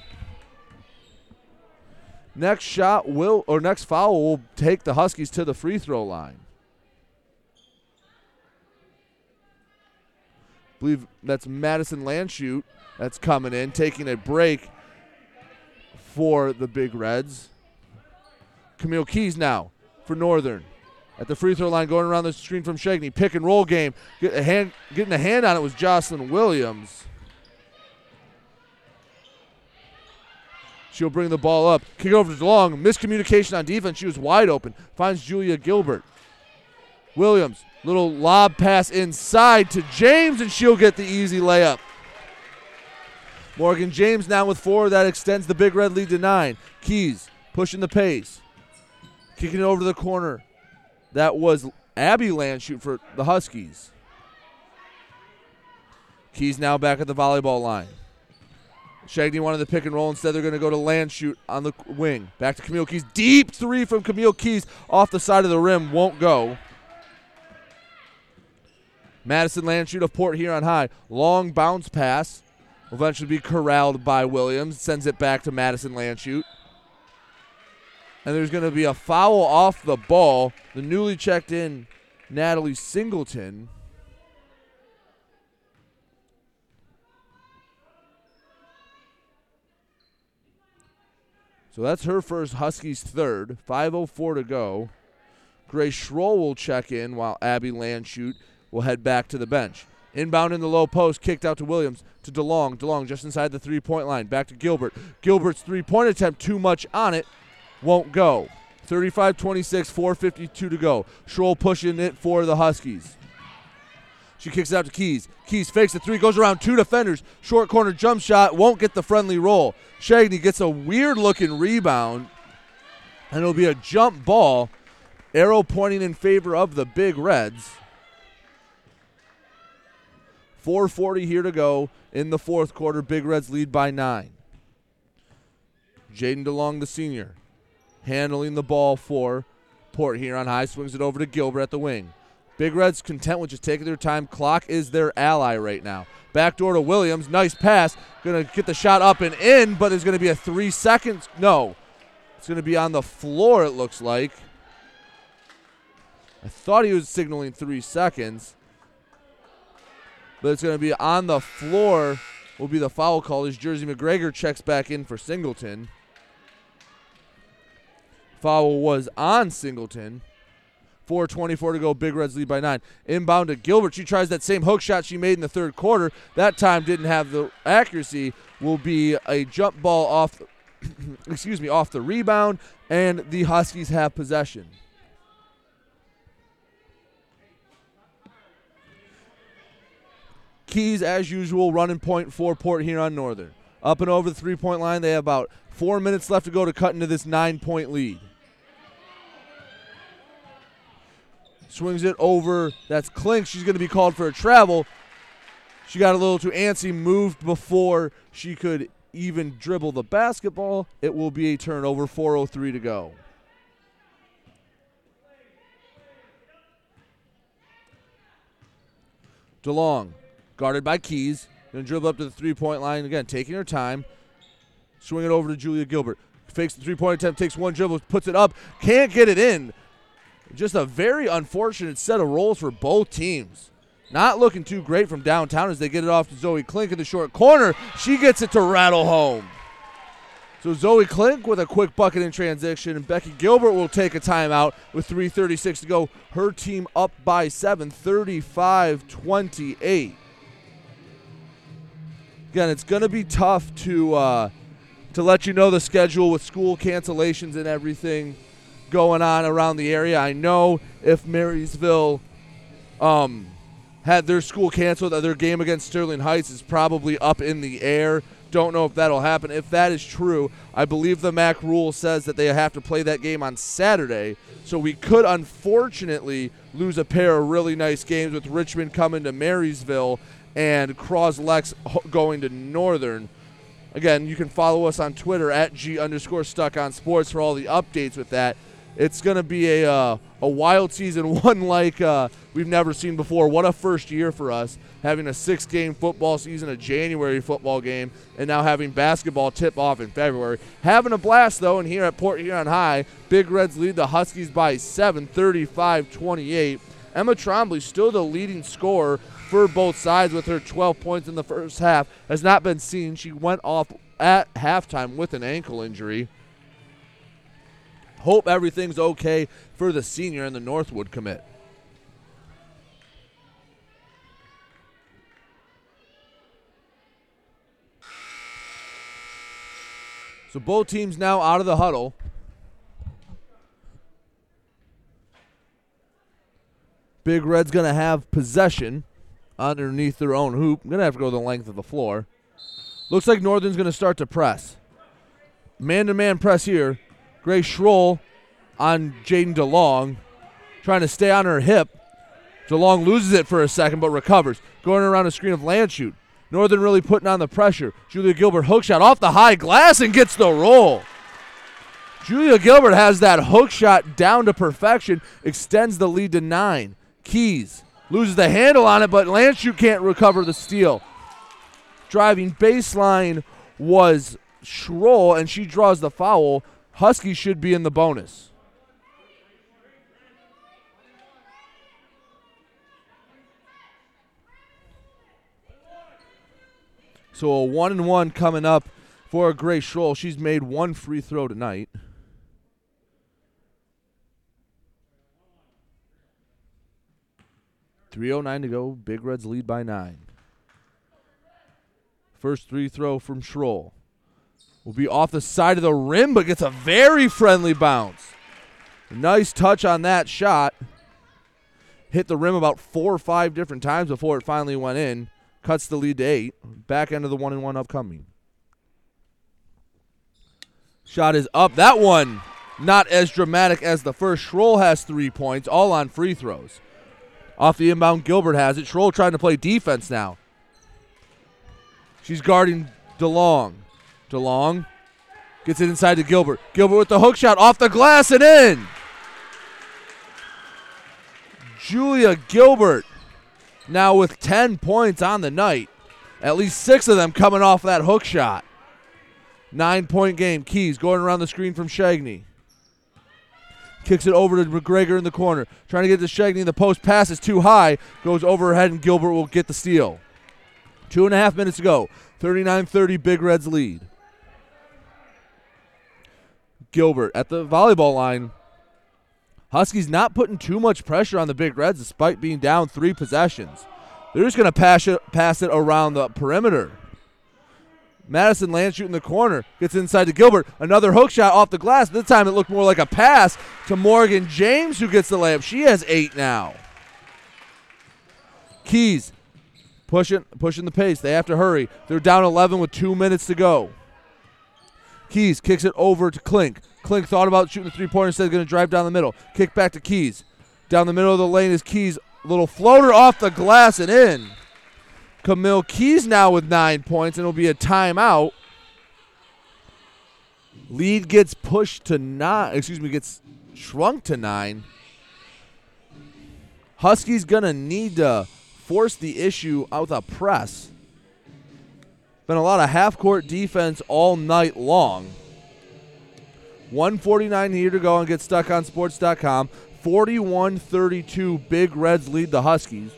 Next shot will, or next foul will take the Huskies to the free throw line. believe that's Madison Landshut that's coming in, taking a break for the Big Reds. Camille Keys now for Northern at the free throw line, going around the screen from Shagney. Pick and roll game. Get a hand, getting a hand on it was Jocelyn Williams. She'll bring the ball up. Kick over to DeLong. Miscommunication on defense. She was wide open. Finds Julia Gilbert. Williams, little lob pass inside to James, and she'll get the easy layup. Morgan James now with four. That extends the Big Red lead to nine. Keys pushing the pace. Kicking it over to the corner. That was Abby Landshut for the Huskies. Keys now back at the volleyball line. Shagney wanted the pick and roll. Instead, they're going to go to Landshut on the wing. Back to Camille Keys. Deep three from Camille Keys off the side of the rim. Won't go. Madison Landshut of Port Huron High. Long bounce pass. Eventually be corralled by Williams. Sends it back to Madison Landshut. And there's going to be a foul off the ball. The newly checked in Natalie Singleton. So that's her first, Huskies third. 5.04 to go. Grace Schroll will check in while Abby Landshut will head back to the bench. Inbound in the low post, kicked out to Williams, to DeLong. DeLong just inside the three point line. Back to Gilbert. Gilbert's three point attempt, too much on it, won't go. 35 26, 4.52 to go. Schroll pushing it for the Huskies. She kicks it out to Keys. Keys fakes the three, goes around two defenders. Short corner jump shot, won't get the friendly roll. Shagney gets a weird looking rebound, and it'll be a jump ball. Arrow pointing in favor of the Big Reds. 4.40 here to go in the fourth quarter. Big Reds lead by nine. Jaden DeLong, the senior, handling the ball for Port Huron High. Swings it over to Gilbert at the wing. Big Reds content with just taking their time. Clock is their ally right now. Backdoor to Williams. Nice pass. Going to get the shot up and in, but there's going to be a three seconds. No. It's going to be on the floor, it looks like. I thought he was signaling three seconds. But it's going to be on the floor, will be the foul call as Jersey McGregor checks back in for Singleton. Foul was on Singleton. 4.24 to go. Big Reds lead by nine. Inbound to Gilbert. She tries that same hook shot she made in the third quarter. That time didn't have the accuracy. Will be a jump ball off. excuse me, off the rebound, and the Huskies have possession. Keys, as usual, running point for Port Huron Northern. Up and over the three point line. They have about four minutes left to go to cut into this nine point lead. Swings it over. That's Klink. She's going to be called for a travel. She got a little too antsy, moved before she could even dribble the basketball. It will be a turnover. 4.03 to go. DeLong, guarded by Keys. Going to dribble up to the three point line. Again, taking her time. Swing it over to Julia Gilbert. Fakes the three point attempt, takes one dribble, puts it up. Can't get it in. Just a very unfortunate set of rolls for both teams. Not looking too great from downtown as they get it off to Zoe Klink in the short corner. She gets it to rattle home. So Zoe Klink with a quick bucket in transition, and Becky Gilbert will take a timeout with 3:36 to go. Her team up by seven, 35-28. Again, it's going to be tough to uh, to let you know the schedule with school cancellations and everything going on around the area. I know if Marysville um, had their school canceled, their game against Sterling Heights is probably up in the air. Don't know if that'll happen. If that is true, I believe the MAC rule says that they have to play that game on Saturday. So we could unfortunately lose a pair of really nice games with Richmond coming to Marysville and Croslex going to Northern. Again, you can follow us on Twitter at G underscore stuck on sports for all the updates with that. It's going to be a, uh, a wild season, one like uh, we've never seen before. What a first year for us, having a six game football season, a January football game, and now having basketball tip off in February. Having a blast, though, and here at Port Huron High, Big Reds lead the Huskies by 7, 35 28. Emma Trombley, still the leading scorer for both sides with her 12 points in the first half, has not been seen. She went off at halftime with an ankle injury. Hope everything's okay for the senior and the Northwood commit. So both teams now out of the huddle. Big Red's going to have possession underneath their own hoop. Going to have to go the length of the floor. Looks like Northern's going to start to press. Man to man press here. Grace Schroll on Jaden DeLong, trying to stay on her hip. DeLong loses it for a second but recovers. Going around a screen of Landshut. Northern really putting on the pressure. Julia Gilbert hook shot off the high glass and gets the roll. Julia Gilbert has that hook shot down to perfection, extends the lead to nine. Keys loses the handle on it, but Landshut can't recover the steal. Driving baseline was Schroll, and she draws the foul. Huskies should be in the bonus. So a one and one coming up for Grace Schroll. She's made one free throw tonight. Three oh nine to go. Big Reds lead by nine. First free throw from Schroll will be off the side of the rim, but gets a very friendly bounce. Nice touch on that shot. Hit the rim about four or five different times before it finally went in. Cuts the lead to eight. Back end of the one and one upcoming. Shot is up. That one not as dramatic as the first. Schroll has three points, all on free throws. Off the inbound, Gilbert has it. Schroll trying to play defense now. She's guarding DeLong. DeLong gets it inside to Gilbert. Gilbert with the hook shot off the glass and in. Julia Gilbert now with 10 points on the night. At least six of them coming off that hook shot. Nine point game. Keys going around the screen from Shagney. Kicks it over to McGregor in the corner. Trying to get to Shagney in the post. Pass is too high. Goes overhead, and Gilbert will get the steal. Two and a half minutes to go. 39 30, Big Reds lead. Gilbert at the volleyball line. Huskies not putting too much pressure on the Big Reds despite being down three possessions. They're just going to pass it, pass it around the perimeter. Madison Landshut shooting the corner gets inside to Gilbert. Another hook shot off the glass. This time it looked more like a pass to Morgan James, who gets the layup. She has eight now. Keys pushing pushing the pace. They have to hurry. They're down 11 with two minutes to go. Keys kicks it over to Klink. Klink thought about shooting the three pointer instead, going to drive down the middle. Kick back to Keys. Down the middle of the lane is Keys. Little floater off the glass and in. Camille Keys now with nine points, and it'll be a timeout. Lead gets pushed to nine. Excuse me, gets shrunk to nine. Huskies gonna need to force the issue out with a press. Been a lot of half court defense all night long. 149 here to go and get stuck on sports.com. 41 32, Big Reds lead the Huskies.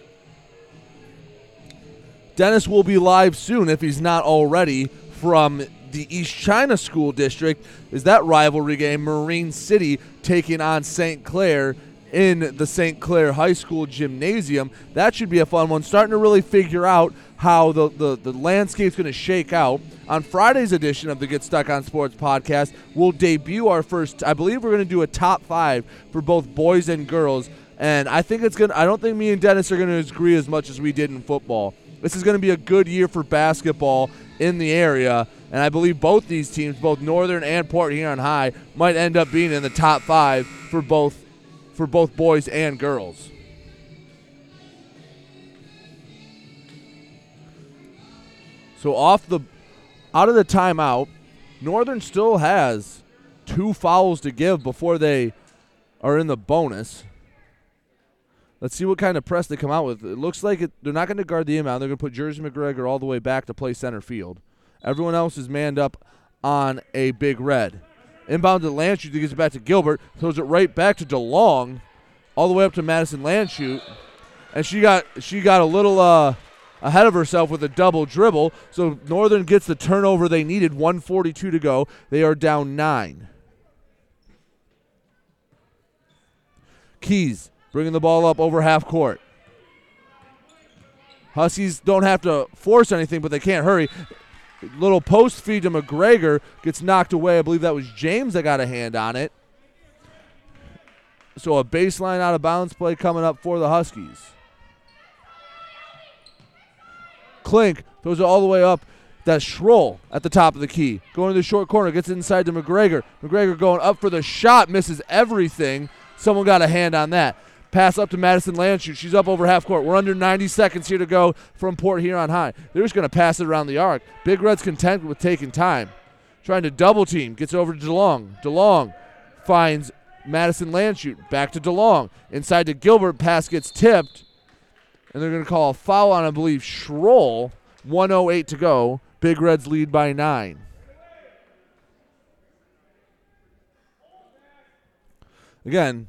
Dennis will be live soon if he's not already from the East China School District. Is that rivalry game? Marine City taking on St. Clair in the St. Clair High School gymnasium. That should be a fun one. Starting to really figure out how the, the, the landscape's going to shake out. On Friday's edition of the Get Stuck on Sports podcast, we'll debut our first, I believe we're going to do a top five for both boys and girls. And I think it's going to, I don't think me and Dennis are going to agree as much as we did in football. This is going to be a good year for basketball in the area, and I believe both these teams, both Northern and Port Huron High, might end up being in the top five for both for both boys and girls. So off the out of the timeout, Northern still has two fouls to give before they are in the bonus. Let's see what kind of press they come out with. It looks like it, they're not going to guard the inbound. They're going to put Jersey McGregor all the way back to play center field. Everyone else is manned up on a big red. Inbound to Landshut. He gives it back to Gilbert. Throws it right back to DeLong, all the way up to Madison Landshut. And she got she got a little uh, ahead of herself with a double dribble. So Northern gets the turnover they needed. 142 to go. They are down nine. Keys bringing the ball up over half court. Huskies don't have to force anything, but they can't hurry. Little post feed to McGregor gets knocked away. I believe that was James that got a hand on it. So a baseline out of bounds play coming up for the Huskies. Klink throws it all the way up. That's Schroll at the top of the key. Going to the short corner, gets inside to McGregor. McGregor going up for the shot, misses everything. Someone got a hand on that. Pass up to Madison Landshut. She's up over half court. We're under 90 seconds here to go from Port Huron High. They're just going to pass it around the arc. Big Red's content with taking time. Trying to double team. Gets over to DeLong. DeLong finds Madison Landshut. Back to DeLong. Inside to Gilbert. Pass gets tipped. And they're going to call a foul on, I believe, Schroll. 108 to go. Big Reds lead by nine. Again,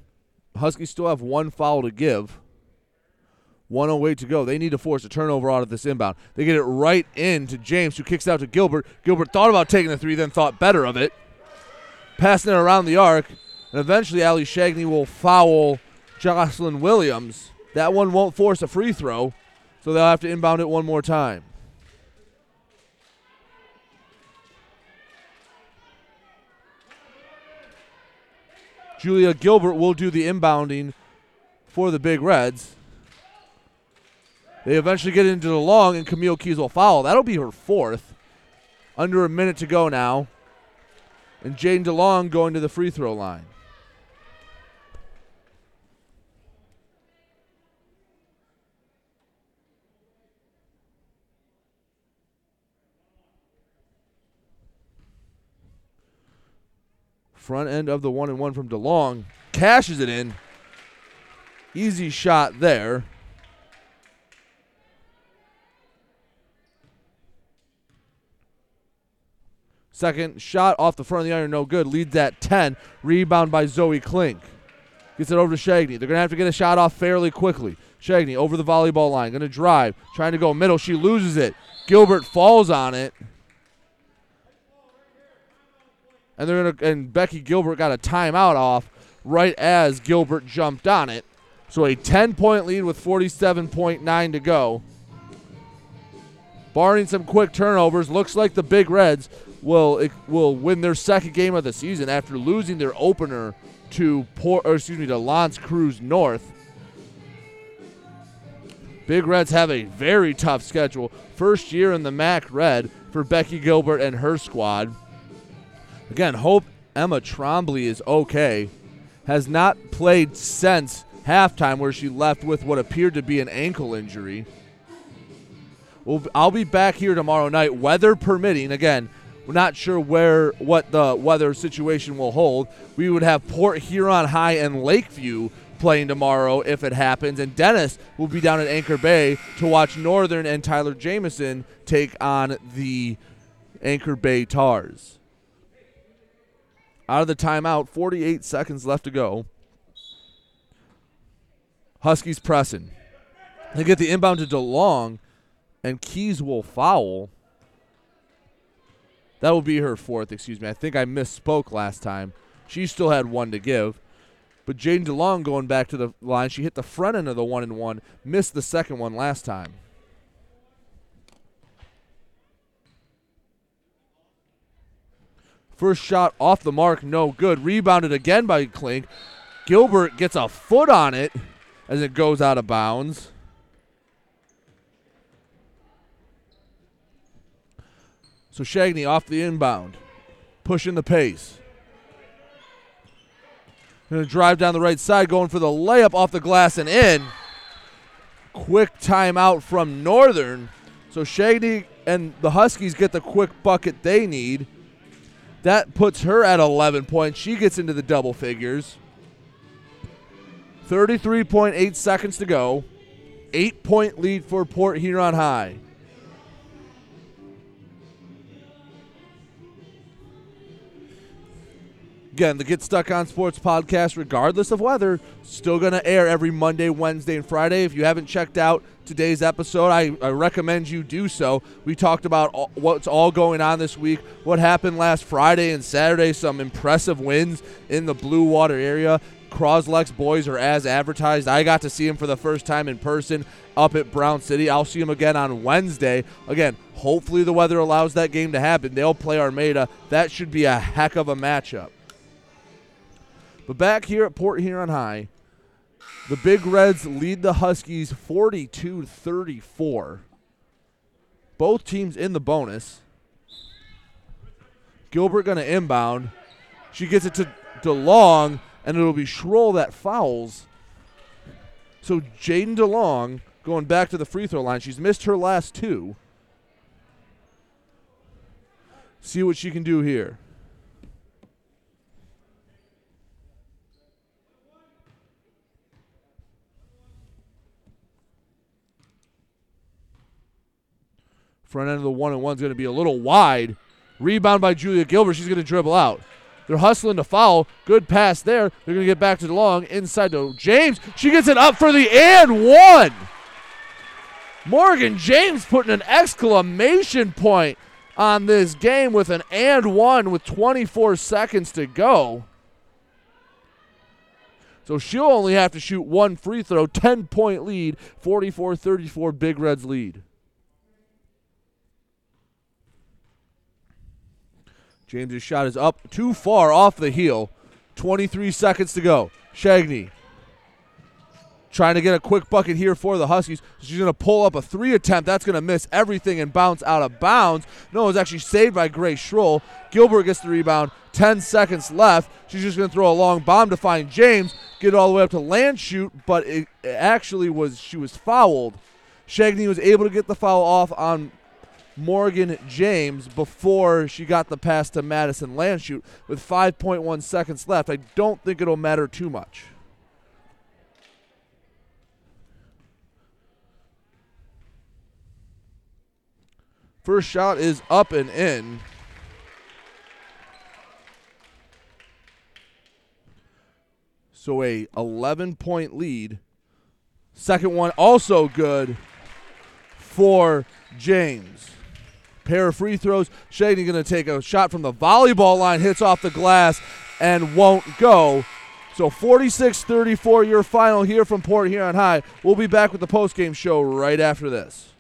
Huskies still have one foul to give. 108 to go. They need to force a turnover out of this inbound. They get it right in to James, who kicks out to Gilbert. Gilbert thought about taking the three, then thought better of it. Passing it around the arc. And eventually, Ali Shagney will foul Jocelyn Williams. That one won't force a free throw, so they'll have to inbound it one more time. Julia Gilbert will do the inbounding for the Big Reds. They eventually get into DeLong, and Camille Keys will foul. That'll be her fourth. Under a minute to go now. And Jane DeLong going to the free throw line. Front end of the one and one from DeLong. Cashes it in. Easy shot there. Second shot off the front of the iron, no good. Leads at 10. Rebound by Zoe Klink. Gets it over to Shagney. They're going to have to get a shot off fairly quickly. Shagney over the volleyball line. Going to drive. Trying to go middle. She loses it. Gilbert falls on it. And they're gonna and Becky Gilbert got a timeout off right as Gilbert jumped on it. So a 10 point lead with 47.9 to go. Barring some quick turnovers, looks like the Big Reds will eh, will win their second game of the season after losing their opener to Port, or excuse me, to L'Anse Creuse North. Big Reds have a very tough schedule. First year in the MAC Red for Becky Gilbert and her squad. Again, hope Emma Trombley is okay. Has not played since halftime, where she left with what appeared to be an ankle injury. Well, I'll be back here tomorrow night, weather permitting. Again, we're not sure where what the weather situation will hold. We would have Port Huron High and Lakeview playing tomorrow if it happens, and Dennis will be down at Anchor Bay to watch Northern and Tyler Jamison take on the Anchor Bay Tars out of the timeout. 48 seconds left to go. Huskies pressing. They get the inbound to DeLong, and Keys will foul. That will be her fourth, excuse me. I think I misspoke last time. She still had one to give. But Jaden DeLong going back to the line. She hit the front end of the one and one, missed the second one last time. First shot off the mark, no good. Rebounded again by Klink. Gilbert gets a foot on it as it goes out of bounds. So Shagney off the inbound, pushing the pace. Going to drive down the right side, going for the layup off the glass and in. Quick timeout from Northern. So Shagney and the Huskies get the quick bucket they need. That puts her at 11 points. She gets into the double figures. 33.8 seconds to go. Eight point lead for Port Huron High. Again, the Get Stuck on Sports podcast, regardless of weather, still going to air every Monday, Wednesday, and Friday. If you haven't checked out today's episode, I, I recommend you do so. We talked about all, what's all going on this week, what happened last Friday and Saturday, some impressive wins in the Blue Water area. Croslex boys are as advertised. I got to see them for the first time in person up at Brown City. I'll see them again on Wednesday. Again, hopefully the weather allows that game to happen. They'll play Armada. That should be a heck of a matchup. But back here at Port Huron High, the Big Reds lead the Huskies 42 34. Both teams in the bonus. Gilbert going to inbound. She gets it to DeLong, and it'll be Schroll that fouls. So Jaden DeLong going back to the free throw line. She's missed her last two. See what she can do here. Front end of the one and one is going to be a little wide. Rebound by Julia Gilbert. She's going to dribble out. They're hustling to foul. Good pass there. They're going to get back to DeLong. Inside to James. She gets it up for the and one. Morgan James putting an exclamation point on this game with an and one with 24 seconds to go. So she'll only have to shoot one free throw. 10 point lead. 44 34 Big Reds lead. James's shot is up too far off the heel. 23 seconds to go. Shagney trying to get a quick bucket here for the Huskies. She's going to pull up a three attempt. That's going to miss everything and bounce out of bounds. No, it was actually saved by Grace Schroll. Gilbert gets the rebound. 10 seconds left. She's just going to throw a long bomb to find James, get it all the way up to Landshut, but it, it actually was she was fouled. Shagney was able to get the foul off on Morgan James before she got the pass to Madison Landshut with 5.1 seconds left. I don't think it'll matter too much. First shot is up and in. So a 11 point lead. Second one also good for James. Pair of free throws. Shady going to take a shot from the volleyball line, hits off the glass, and won't go. So 46 34, your final here from Port Huron High. We'll be back with the post-game show right after this.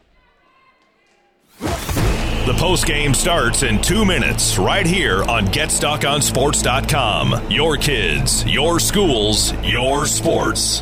The post game starts in two minutes right here on GetStuckOnSports.com. Your kids, your schools, your sports.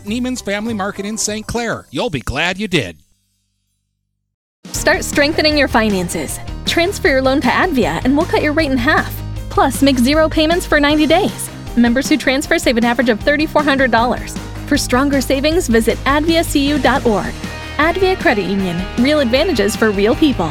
Neiman's Family Market in St. Clair. You'll be glad you did. Start strengthening your finances. Transfer your loan to Advia and we'll cut your rate in half. Plus, make zero payments for 90 days. Members who transfer save an average of $3,400. For stronger savings, visit adviacu.org. Advia Credit Union. Real advantages for real people.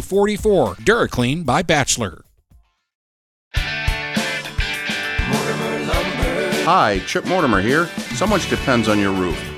44. DuraClean by Bachelor. Hi, Chip Mortimer here. So much depends on your roof.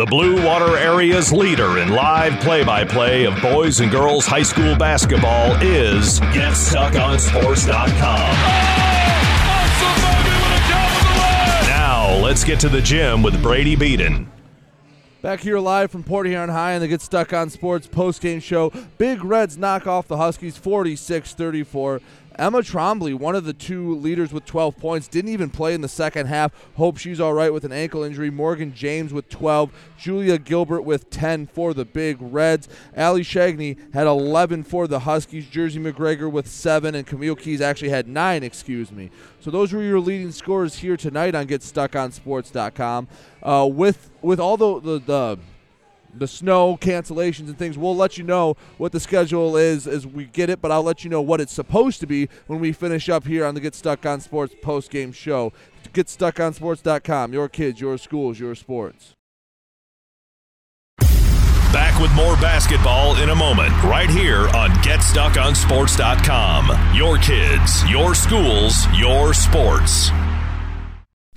The Blue Water Area's leader in live play by play of boys and girls high school basketball is GetStuckOnSports.com. Now, let's get to the gym with Brady Beaton. Back here live from Port Huron High and the Get Stuck on Sports post-game show. Big Reds knock off the Huskies 46-34. Emma Trombley, one of the two leaders with 12 points, didn't even play in the second half. Hope she's all right with an ankle injury. Morgan James with 12. Julia Gilbert with 10 for the Big Reds. Allie Shagney had 11 for the Huskies. Jersey McGregor with 7. And Camille Keys actually had 9, excuse me. So those were your leading scorers here tonight on GetStuckOnSports.com. Uh, with, with all the, the, the the snow cancellations and things. We'll let you know what the schedule is as we get it, but I'll let you know what it's supposed to be when we finish up here on the Get Stuck on Sports post game show. GetStuckOnSports.com. Your kids, your schools, your sports. Back with more basketball in a moment, right here on GetStuckOnSports.com. Your kids, your schools, your sports.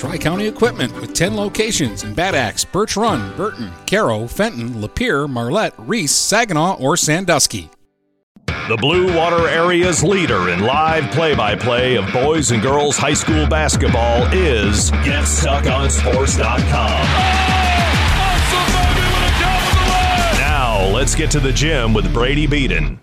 Tri County Equipment with 10 locations in Bad Axe, Birch Run, Burton, Caro, Fenton, Lapeer, Marlette, Reese, Saginaw, or Sandusky. The Blue Water Area's leader in live play by play of boys and girls high school basketball is GetStuckOnSports.com. Now, let's get to the gym with Brady Beaton.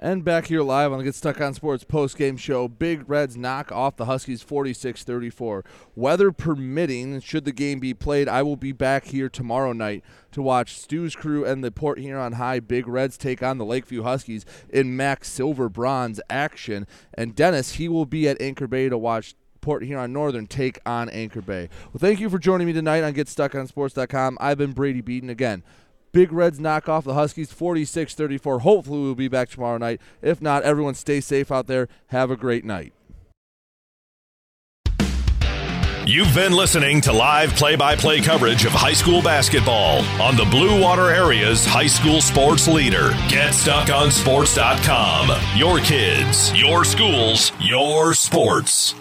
And back here live on the Get Stuck on Sports post game show, Big Reds knock off the Huskies 46 34. Weather permitting, should the game be played, I will be back here tomorrow night to watch Stu's crew and the Port Huron High Big Reds take on the Lakeview Huskies in MAC Silver Bronze action. And Dennis, he will be at Anchor Bay to watch Port Huron Northern take on Anchor Bay. Well, thank you for joining me tonight on GetStuckOnSports.com. I've been Brady Beaton again. Big Reds knock off the Huskies 46 34. Hopefully, we'll be back tomorrow night. If not, everyone stay safe out there. Have a great night. You've been listening to live play by play coverage of high school basketball on the Blue Water Area's high school sports leader. GetStuckOnSports.com. Your kids, your schools, your sports.